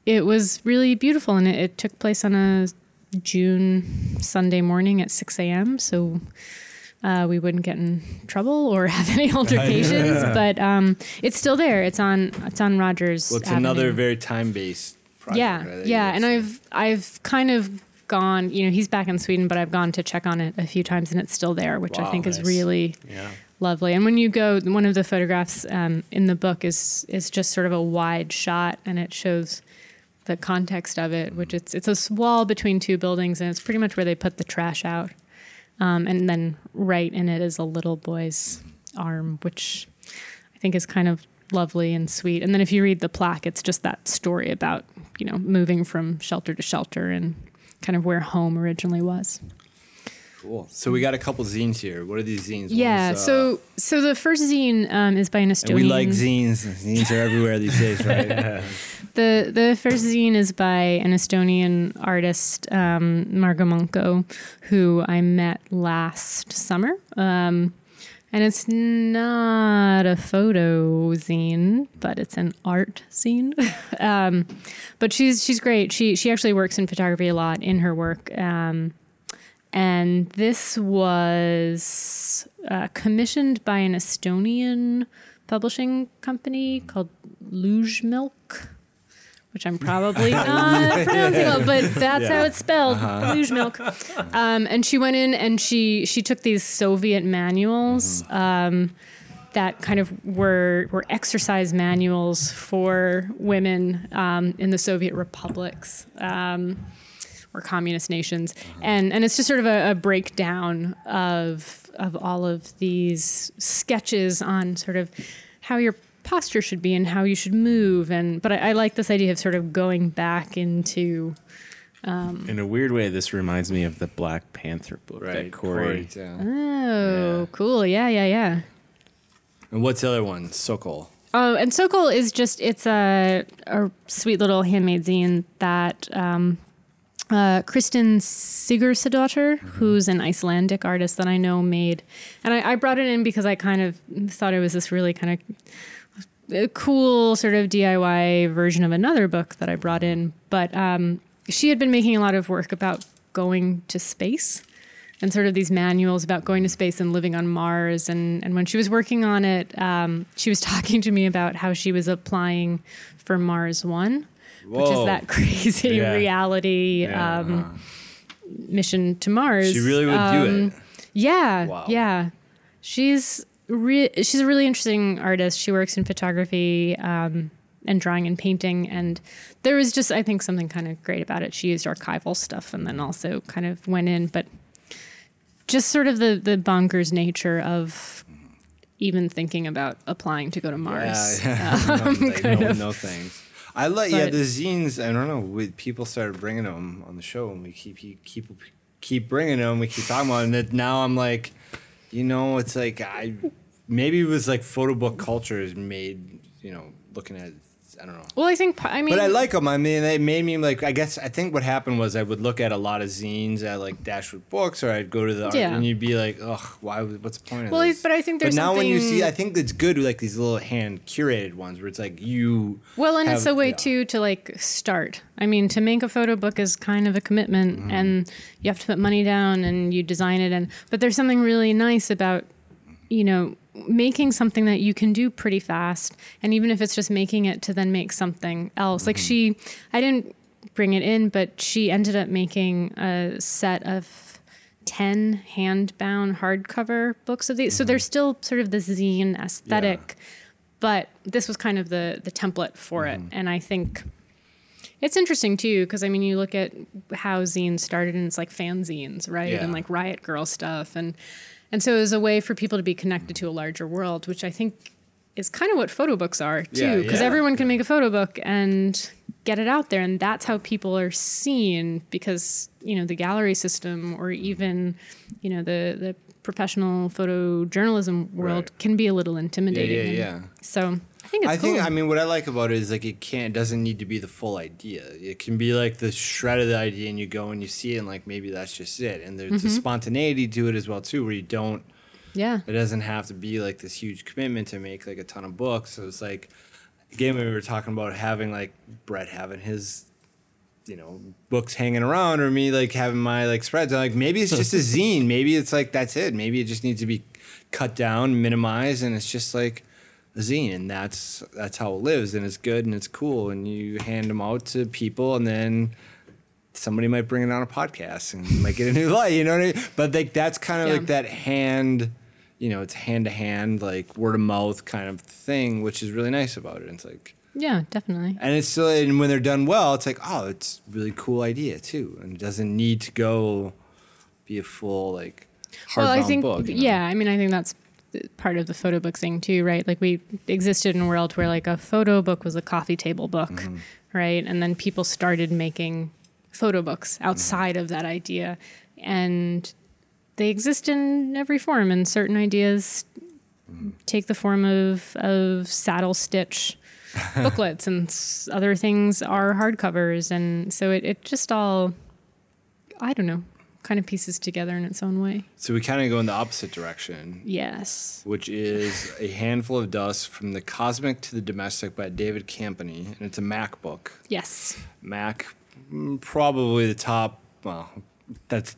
it was really beautiful, and it, it took place on a June Sunday morning at six a.m. So uh, we wouldn't get in trouble or <laughs> have any <laughs> altercations. But um, it's still there. It's on it's on Rogers. Well, it's Avenue. another very time based project. yeah, right, yeah. And I've I've kind of gone. You know, he's back in Sweden, but I've gone to check on it a few times, and it's still there, which I Wow, think is really Yeah. Lovely. And when you go, one of the photographs um, in the book is is just sort of a wide shot, and it shows the context of it, which it's it's a wall between two buildings, and it's pretty much where they put the trash out. Um, and then right in it is a little boy's arm, which I think is kind of lovely and sweet. And then if you read the plaque, it's just that story about you know moving from shelter to shelter and kind of where home originally was. Cool. So we got a couple zines here. What are these zines? Yeah. One's, uh, so so the first zine um, is by an Estonian. and we like zines. Zines are everywhere these days, right? <laughs> The the first zine is by an Estonian artist, um, Marge Monko, who I met last summer. Um, and it's not a photo zine, but it's an art zine. <laughs> um, but she's she's great. She she actually works in photography a lot in her work. Um, and this was uh, commissioned by an Estonian publishing company called Lugemik, which I'm probably <laughs> not pronouncing well, but <laughs> that's how it's spelled, Lugemik. Um, and she went in and she she took these Soviet manuals. Um, that kind of were were exercise manuals for women um, in the Soviet republics. Um, or communist nations, and and it's just sort of a, a breakdown of of all of these sketches on sort of how your posture should be and how you should move, and but I, I like this idea of sort of going back into In a weird way, this reminds me of the Black Panther book right. that Corey. yeah. oh Yeah. cool yeah yeah yeah. And what's the other one? Sokol. Oh, and Sokol is just it's a a sweet little handmade zine that um, uh, Kristen Sigurðardóttir, who's an Icelandic artist that I know, made, and I, I brought it in because I kind of thought it was this really kind of cool sort of DIY version of another book that I brought in. But um, she had been making a lot of work about going to space and sort of these manuals about going to space and living on Mars. And, and when she was working on it, um, she was <laughs> talking to me about how she was applying for Mars One, which is that <laughs> crazy Yeah. reality Yeah. um, mission to Mars. She really would do Um, it. Yeah, Wow. yeah. She's re- she's a really interesting artist. She works in photography um, and drawing and painting, and there was just I think something kind of great about it. She used archival stuff and then also kind of went in, but just sort of the the bonkers nature of even thinking about applying to go to Mars. Yeah, <laughs> yeah. <laughs> no, kind no, of. no things. I like yeah the zines. I don't know. We, people started bringing them on the show, and we keep keep keep bringing them. We keep talking about, it, and now I'm like, you know, it's like I maybe it was like photo book culture is made. You know, looking at I don't know. Well, I think I mean, But I like them. I mean, they made me like. I guess I think what happened was I would look at a lot of zines at like Dashwood Books, or I'd go to the art, Yeah. and you'd be like, "Ugh, why? What's the point of this? Well, but I think there's But now when you see, I think it's good with like these little hand curated ones where it's like you. Well, and it's a way yeah. too to like start. I mean, to make a photo book is kind of a commitment, Mm-hmm. and you have to put money down and you design it. And but there's something really nice about you know making something that you can do pretty fast, and even if it's just making it to then make something else. Like mm-hmm. she, I didn't bring it in, but she ended up making a set of 10 hand bound hardcover books of these. So mm-hmm. they're still sort of the zine aesthetic, but this was kind of the, the template for it. Mm-hmm. And I think it's interesting too, because I mean, you look at how zines started and it's like fanzines, right? Yeah. And like Riot Girl stuff. And, and so it was a way for people to be connected to a larger world, which I think is kind of what photo books are too, because yeah. everyone can make a photo book and get it out there, and that's how people are seen. Because you know the gallery system, or even you know the the professional photojournalism world, Right. can be a little intimidating. Yeah, and yeah. So think it's I think cool. I mean what I like about it is like it can't it doesn't need to be the full idea. It can be like the shred of the idea and you go and you see it and like maybe that's just it. And there's Mm-hmm. a spontaneity to it as well too where you don't yeah. it doesn't have to be like this huge commitment to make like a ton of books. So it's like again we were talking about having like Brett having his you know books hanging around or me like having my like spreads. I'm like maybe it's just a <laughs> zine. Maybe it's like that's it. Maybe it just needs to be cut down, minimized, and it's just like zine, and that's that's how it lives, and it's good and it's cool, and you hand them out to people, and then somebody might bring it on a podcast and <laughs> might get a new light. You know what I mean? But like that's kind of Yeah. like that hand. You know, it's hand to hand, like word of mouth kind of thing, which is really nice about it. It's like, Yeah, definitely. and it's still, and when they're done well, it's like, oh, it's really cool idea too, and it doesn't need to go be a full like well, I think book. you know? yeah. I mean, I think that's part of the photo book thing too, right? Like we existed in a world where like a photo book was a coffee table book, Mm-hmm. right? And then people started making photo books outside of that idea, and they exist in every form. And certain ideas take the form of of saddle stitch <laughs> booklets, and s- other things are hardcovers, and so it, it just all I don't know kind of pieces together in its own way. So we kind of go in the opposite direction, Yes. which is a handful of dust from the cosmic to the domestic by David Campany, and it's a MACK book. Yes. MACK, mm, probably the top. Well, that's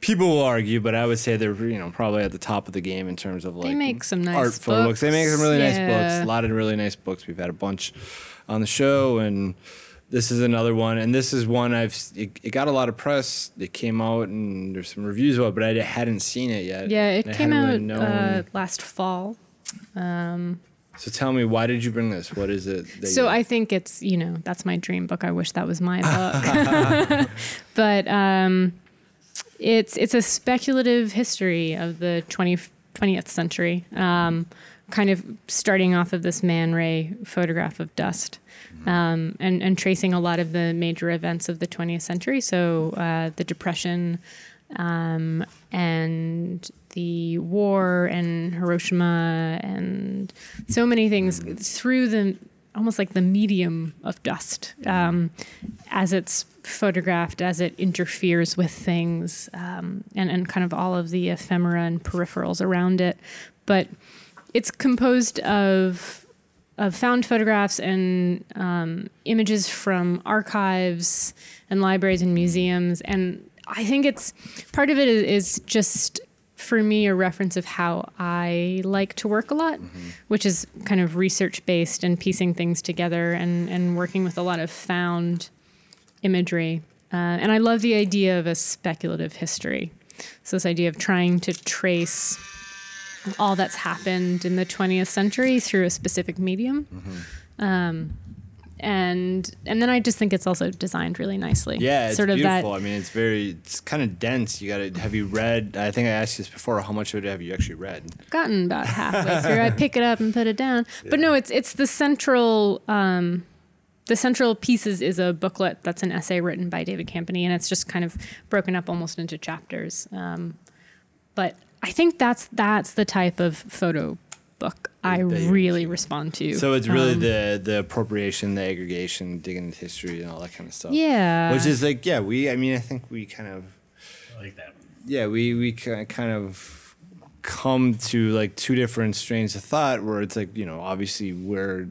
people will argue, but I would say they're you know probably at the top of the game in terms of like they make some nice art photo books. They make some really nice books. Yeah. A lot of really nice books. We've had a bunch on the show, and this is another one. And this is one I've it, it got a lot of press. It came out and there's some reviews about, it, but I hadn't seen it yet. Yeah, it came out really uh, last fall. so tell me, why did you bring this? What is it? So you- I think it's you know that's my dream book. I wish that was my <laughs> book, <laughs> but um, it's it's a speculative history of the 20, 20th century, um, kind of starting off of this Man Ray photograph of dust, um, and and tracing a lot of the major events of the twentieth century. So uh, the Depression. Um, and the war and Hiroshima and so many things through the almost like the medium of dust um, as it's photographed, as it interferes with things, um, and, and kind of all of the ephemera and peripherals around it. But it's composed of of found photographs and um, images from archives and libraries and museums. And I think it's part of it is, is just for me a reference of how I like to work a lot, which is kind of research based and piecing things together and, and working with a lot of found imagery. Uh, and I love the idea of a speculative history. So, this idea of trying to trace all that's happened in the 20th century through a specific medium. Um, and and then I just think it's also designed really nicely. Yeah, it's sort of beautiful. that. I mean, it's very, it's kind of dense. You got to, have you read, I think I asked you this before, how much of it have you actually read? gotten about halfway through. I <laughs> pick it up and put it down. But no, it's it's the central um, the central pieces is a booklet that's an essay written by David Campany, and it's just kind of broken up almost into chapters. Um, but I think that's that's the type of photo book I really respond to. So it's really Um, the the appropriation, the aggregation, digging into history, and all that kind of stuff. yeah, Which is like, yeah, we. I mean, I think we kind of, I like that. yeah, we we kind of come to like two different strains of thought, where it's like, you know, obviously we're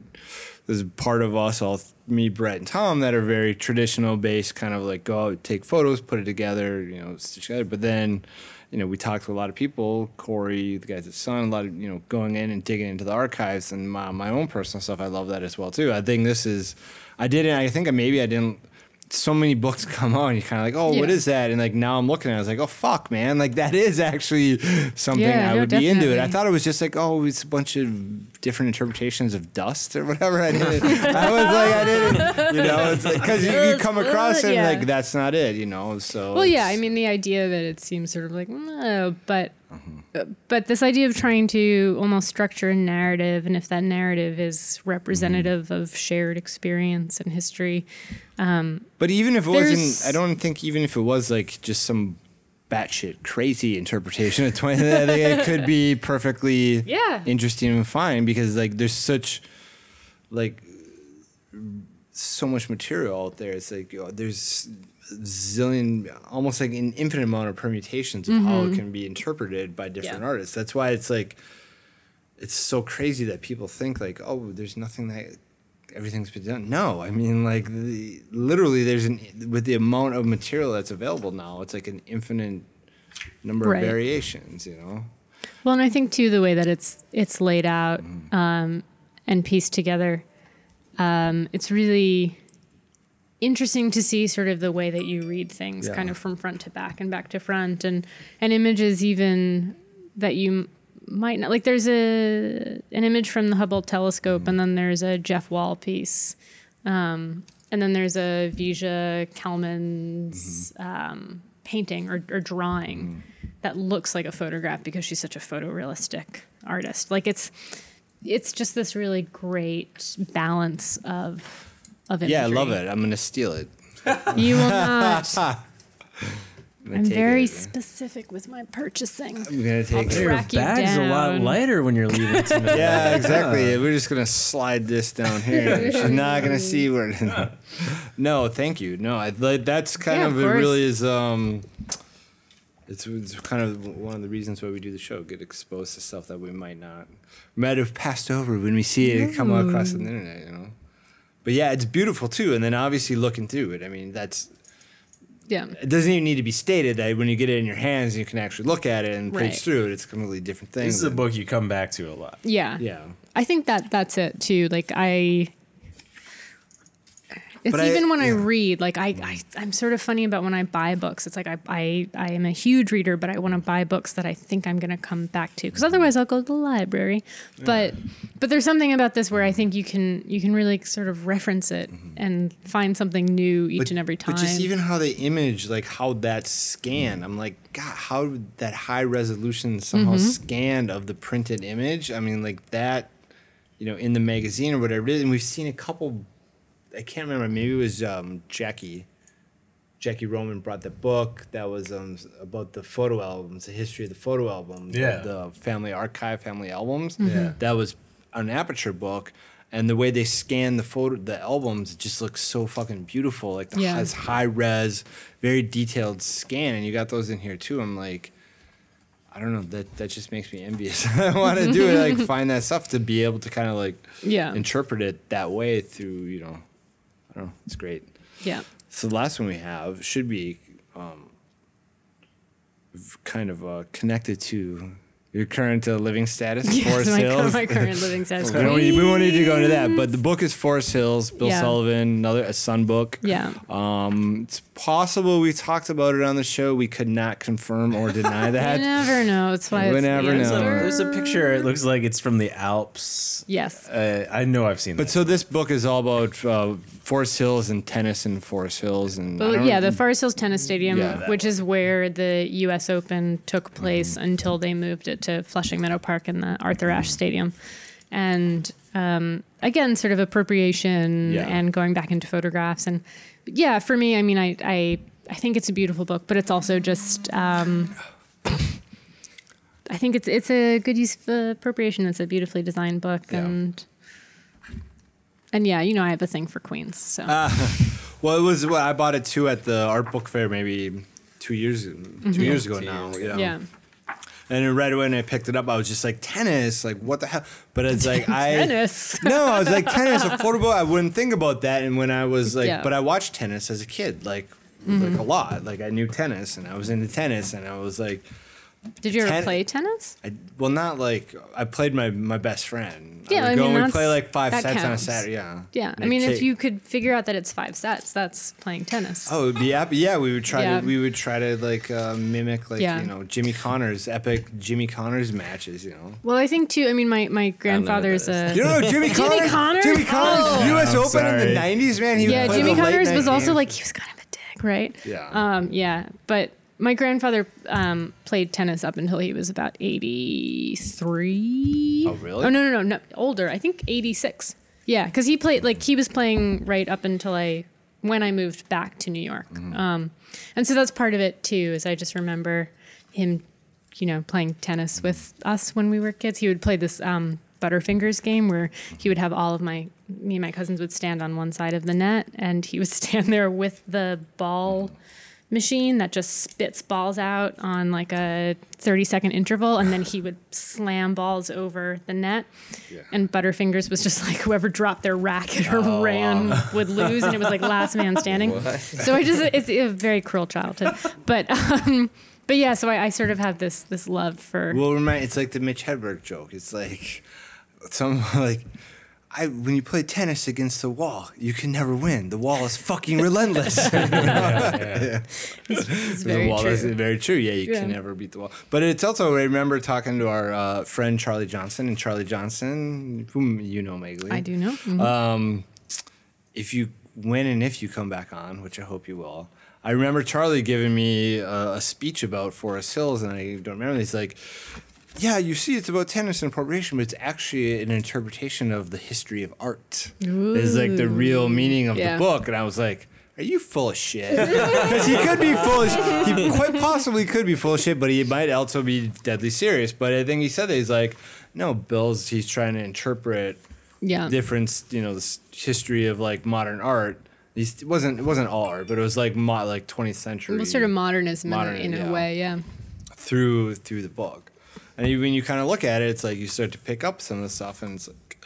there's part of us, all me, Brett, and Tom, that are very traditional based, kind of like go out, take photos, put it together, you know, stitch together. But then, you know, we talked to a lot of people, Corey, the guys at Sun, a lot of, you know, going in and digging into the archives and my, my own personal stuff. I love that as well, too. I think this is, I didn't, I think maybe I didn't, so many books <laughs> come on, you're kind of like, oh, what Yeah. is that? And like now I'm looking at it, I was like, oh, fuck, man. Like that is actually something Yeah, I no, would be into it. I thought it was just like, oh, it's a bunch of different interpretations of dust or whatever. I didn't, <laughs> I was like, I didn't, you know, it's because you, you come across it and Yeah. like, that's not it, you know? So, Well, yeah, I mean the idea of it, it seems sort of like, no, but Mm-hmm. But this idea of trying to almost structure a narrative, and if that narrative is representative Mm-hmm. of shared experience and history, But even if it wasn't, I don't think even if it was like just some batshit crazy interpretation of 20, I think it could be perfectly <laughs> Yeah. interesting and fine because like there's such like so much material out there. It's like you know, there's zillion, almost like an infinite amount of permutations of how it can be interpreted by different Mm-hmm. Yeah. artists. That's why it's like it's so crazy that people think like, oh, there's nothing that everything's been done. No, I mean like the, literally there's an with the amount of material that's available now, it's like an infinite number Right. of variations. You know. well, and I think too the way that it's it's laid out Mm-hmm. um, and pieced together, um, it's really interesting to see sort of the way that you read things, Yeah. kind of from front to back and back to front, and and images even that you might not like. There's a an image from the Hubble telescope, and then there's a Jeff Wall piece, um, and then there's a Vija Celmins um, painting or, or drawing that looks like a photograph because she's such a photorealistic artist. Like it's it's just this really great balance of of imagery. Yeah, I love it. I'm gonna steal it. <laughs> You will not. <laughs> I'm, I'm very specific with my purchasing. I'm gonna take I'll it. Your track you bag's a lot lighter when you're leaving tonight. <laughs> Yeah, exactly. We're just gonna slide this down here. She's not gonna see where. no, thank you. No, I, like, that's kind Yeah, of, of it. Really is. Um, it's, it's kind of one of the reasons why we do the show. Get exposed to stuff that we might not might have passed over when we see it come across the internet. You know. But yeah, it's beautiful too. And then obviously looking through it. I mean, that's Yeah. it doesn't even need to be stated that when you get it in your hands, you can actually look at it and Right. page through it. It's a completely different thing. This is a book you come back to a lot. Yeah. Yeah. I think that that's it too. Like I it's But I- even when I read, like I, I I'm sort of funny about when I buy books. It's like I I, I am a huge reader, but I want to buy books that I think I'm gonna come back to. Because otherwise I'll go to the library. But but there's something about this where I think you can you can really sort of reference it and find something new each and every time. Mm-hmm. But just even how they image, like how that's scanned, I'm like, God, how that high resolution somehow Mm-hmm. scanned of the printed image? I mean, like that, you know, in the magazine or whatever it is. And we've seen a couple, I can't remember, maybe it was um, Jackie. Jackie Roman brought the book that was um, about the photo albums, the history of the photo albums, Yeah. the family archive, family albums. Yeah. That was an aperture book. And the way they scan the photo, the albums, it just looks so fucking beautiful. Like the Yeah. has high res, very detailed scan, and you got those in here too. I'm like, I don't know. That that just makes me envious. <laughs> I want to do it, like <laughs> find that stuff to be able to kind of like Yeah. interpret it that way through you know, I don't know. It's great. yeah. So the last one we have should be um, kind of uh, connected to your current uh, living status, <laughs> Yes, Forest my, Hills. my current <laughs> living status. we, don't need, we won't need to go into that, but the book is Forest Hills, Bill Yeah. Sullivan, another a Sun book. Yeah. Um, it's possible we talked about it on the show. We could not confirm or deny <laughs> You that. never know. It's why We it's the never know. answer. There's a picture. It looks like it's from the Alps. Yes. Uh, I know I've seen it. But that. so this book is all about uh, Forest Hills and tennis in Forest Hills, and But don't- yeah, the Forest Hills Tennis Stadium, Yeah, that which is where the U.S. Open took place Mm-hmm. until they moved it to Flushing Meadow Park and the Arthur Mm-hmm. Ashe Stadium, and um, again, sort of appropriation Yeah. and going back into photographs. And yeah, for me, I mean, I I, I think it's a beautiful book, but it's also just. Um, I think it's it's a good use of appropriation. It's a beautifully designed book, Yeah. and and yeah, you know, I have a thing for queens, so <laughs> Well, it was. Well, I bought it too at the art book fair maybe two years two years ago Two now. years you. Mm-hmm. yeah. And then right away when I picked it up, I was just like tennis, like what the hell? But it's like <laughs> I Tennis. no, I was like tennis, affordable. I wouldn't think about that. And when I was like, Yeah. Mm-hmm. but I watched tennis as a kid, like like a lot. Like I knew tennis, and I was into tennis, and I was like, Did you ever Ten- play tennis? I, well, not like I played my my best friend. Yeah, would I go mean, and we that's- play like five that sets on a counts. Saturday. Yeah. Yeah, I And mean, a if kid- you could figure out that it's five sets, that's playing tennis. Oh, it'd be ep- yeah. We would try Yeah. to we would try to like uh, mimic like Yeah. you know Jimmy Connors epic Jimmy Connors matches. You know. Well, I think too. I mean, my my grandfather's that a You don't know Jimmy Jimmy Connors? Connors? Jimmy Connors, Oh. U.S. I'm Open in the '90s, man. He would yeah. play Jimmy the late Connors night was also games. like he was kind of a dick, right? Yeah. Um. Yeah, but my grandfather um, played tennis up until he was about eighty three. Oh, really? Oh no no no no older. I think eighty six. Yeah, because he played like he was playing right up until I when I moved back to New York. Mm-hmm. Um, and so that's part of it too. Is I just remember him, you know, playing tennis with us when we were kids. He would play this um, Butterfingers game where he would have all of my me and my cousins would stand on one side of the net, and he would <laughs> stand there with the ball machine that just spits balls out on like a 30 second interval and then he would <laughs> slam balls over the net Yeah. and butterfingers was just like whoever dropped their racket or ran would lose and it was like last man <laughs> standing so i just it's a very cruel childhood but um but yeah so I, I sort of have this this love for Well, remind it's like the Mitch Hedberg joke. It's like some <laughs> like. I, when you play tennis against the wall, you can never win. The wall is fucking relentless. <laughs> it's <laughs> the very wall true is very true. Yeah, you Yeah. can never beat the wall. But it's also I remember talking to our uh, friend Charlie Johnson and Charlie Johnson, whom you know, Magali. i do know Mhm. Um, if you when and if you come back on, which I hope you will. I remember Charlie giving me a, a speech about Forest Hills, and I don't remember. He's like, "Yeah, you see, it's about tennis and appropriation, but it's actually an interpretation of the history of art. Is like the real meaning of Yeah. the book." And I was like, are you full of shit? Because <laughs> <laughs> he could be full of sh- He quite possibly could be full of shit, but he might also be deadly serious. But I think he said that he's like, no, Bill's, he's trying to interpret Yeah. different, you know, this history of like modern art. He's, it wasn't it wasn't all art, but it was like mo- like 20th century. Well, sort of modernism Modern, in, a, in yeah. a way, yeah. through through the book. And you, when you kind of look at it, it's like you start to pick up some of the stuff, and it's like,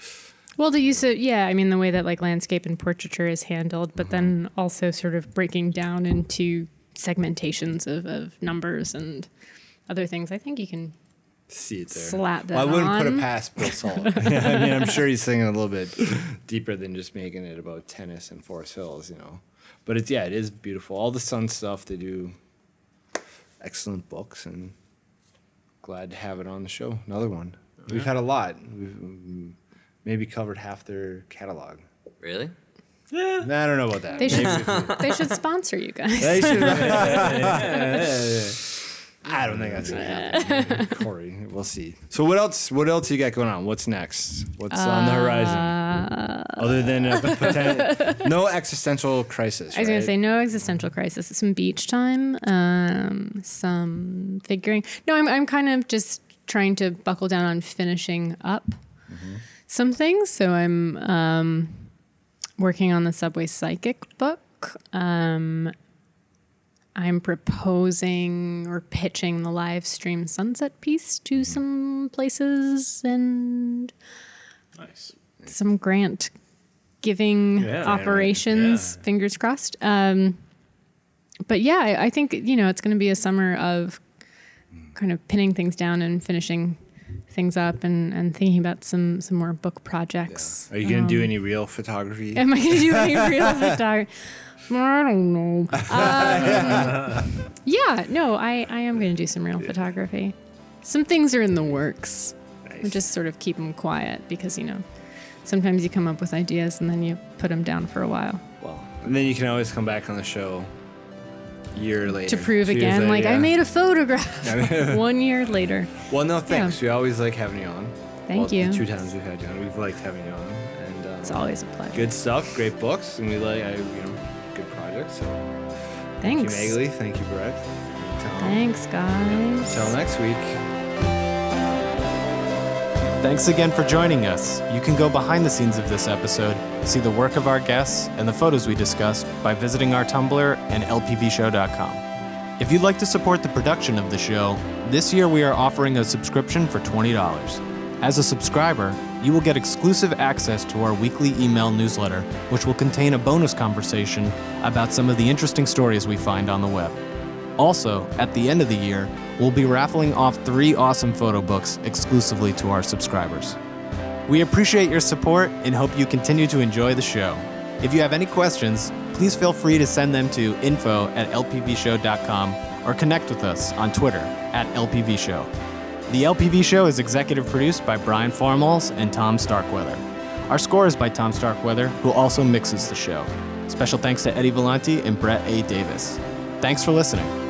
Well, the use of yeah, I mean the way that like landscape and portraiture is handled, but then mm-hmm. also sort of breaking down into segmentations of, of numbers and other things. I think you can see it there. Slap that. Well, I wouldn't put on. it past Bill <laughs> Sullivan. <laughs> I mean, I'm sure he's thinking a little bit deeper than just making it about tennis and Forest Hills, you know. But it's yeah, it is beautiful. All the Sun stuff they do, excellent books, and glad to have it on the show. Another one. We've had a lot. We've mm, maybe covered half their catalog. Really? Nah, I don't know about that. They should <laughs> they should sponsor you guys. They should. <laughs> <laughs> I don't think that's gonna happen, <laughs> Corey. We'll see. So what else? What else you got going on? What's next? What's on the horizon? Other than a <laughs> poten- no existential crisis. I was gonna say no existential crisis. Some beach time, um, some figuring. No, I'm I'm kind of just trying to buckle down on finishing up some things. So I'm um, working on the Subway Psychic book. Um, I'm proposing or pitching the live stream sunset piece to some places and Nice. some grant giving Yeah, operations. yeah. Fingers crossed. Um, but yeah, I, I think you know it's going to be a summer of kind of pinning things down and finishing things up and, and thinking about some some more book projects. Are you gonna do any real photography? Am I going to do any real <laughs> photography? I don't know. Um, yeah, no, I, I am going to do some real photography. Some things are in the works. We Nice. just sort of keep them quiet because, you know, sometimes you come up with ideas and then you put them down for a while Well, and then you can always come back on the show year later to prove two again, later, like, I made a photograph <laughs> <laughs> one year later. Well, no, thanks. We always like having you on. Thank Well, you. Two times we've had you on, we've liked having you on, and um, It's always a pleasure. good stuff, great books, and we like I, you know good projects. So Thanks. thank you, Magali. Thank you, Brett. Tom. Thanks, guys. Till next week. Thanks again for joining us. You can go behind the scenes of this episode, see the work of our guests, and the photos we discussed by visiting our Tumblr and lpvshow.com. If you'd like to support the production of the show, this year we are offering a subscription for $20. As a subscriber, you will get exclusive access to our weekly email newsletter, which will contain a bonus conversation about some of the interesting stories we find on the web. Also, at the end of the year, we'll be raffling off three awesome photo books exclusively to our subscribers. We appreciate your support and hope you continue to enjoy the show. If you have any questions, please feel free to send them to info at lpvshow.com or connect with us on Twitter at lpvshow. The LPV Show is executive produced by Brian Formhals and Tom Starkweather. Our score is by Tom Starkweather, who also mixes the show. Special thanks to Eddie Vellante and Brett A. Davis. Thanks for listening.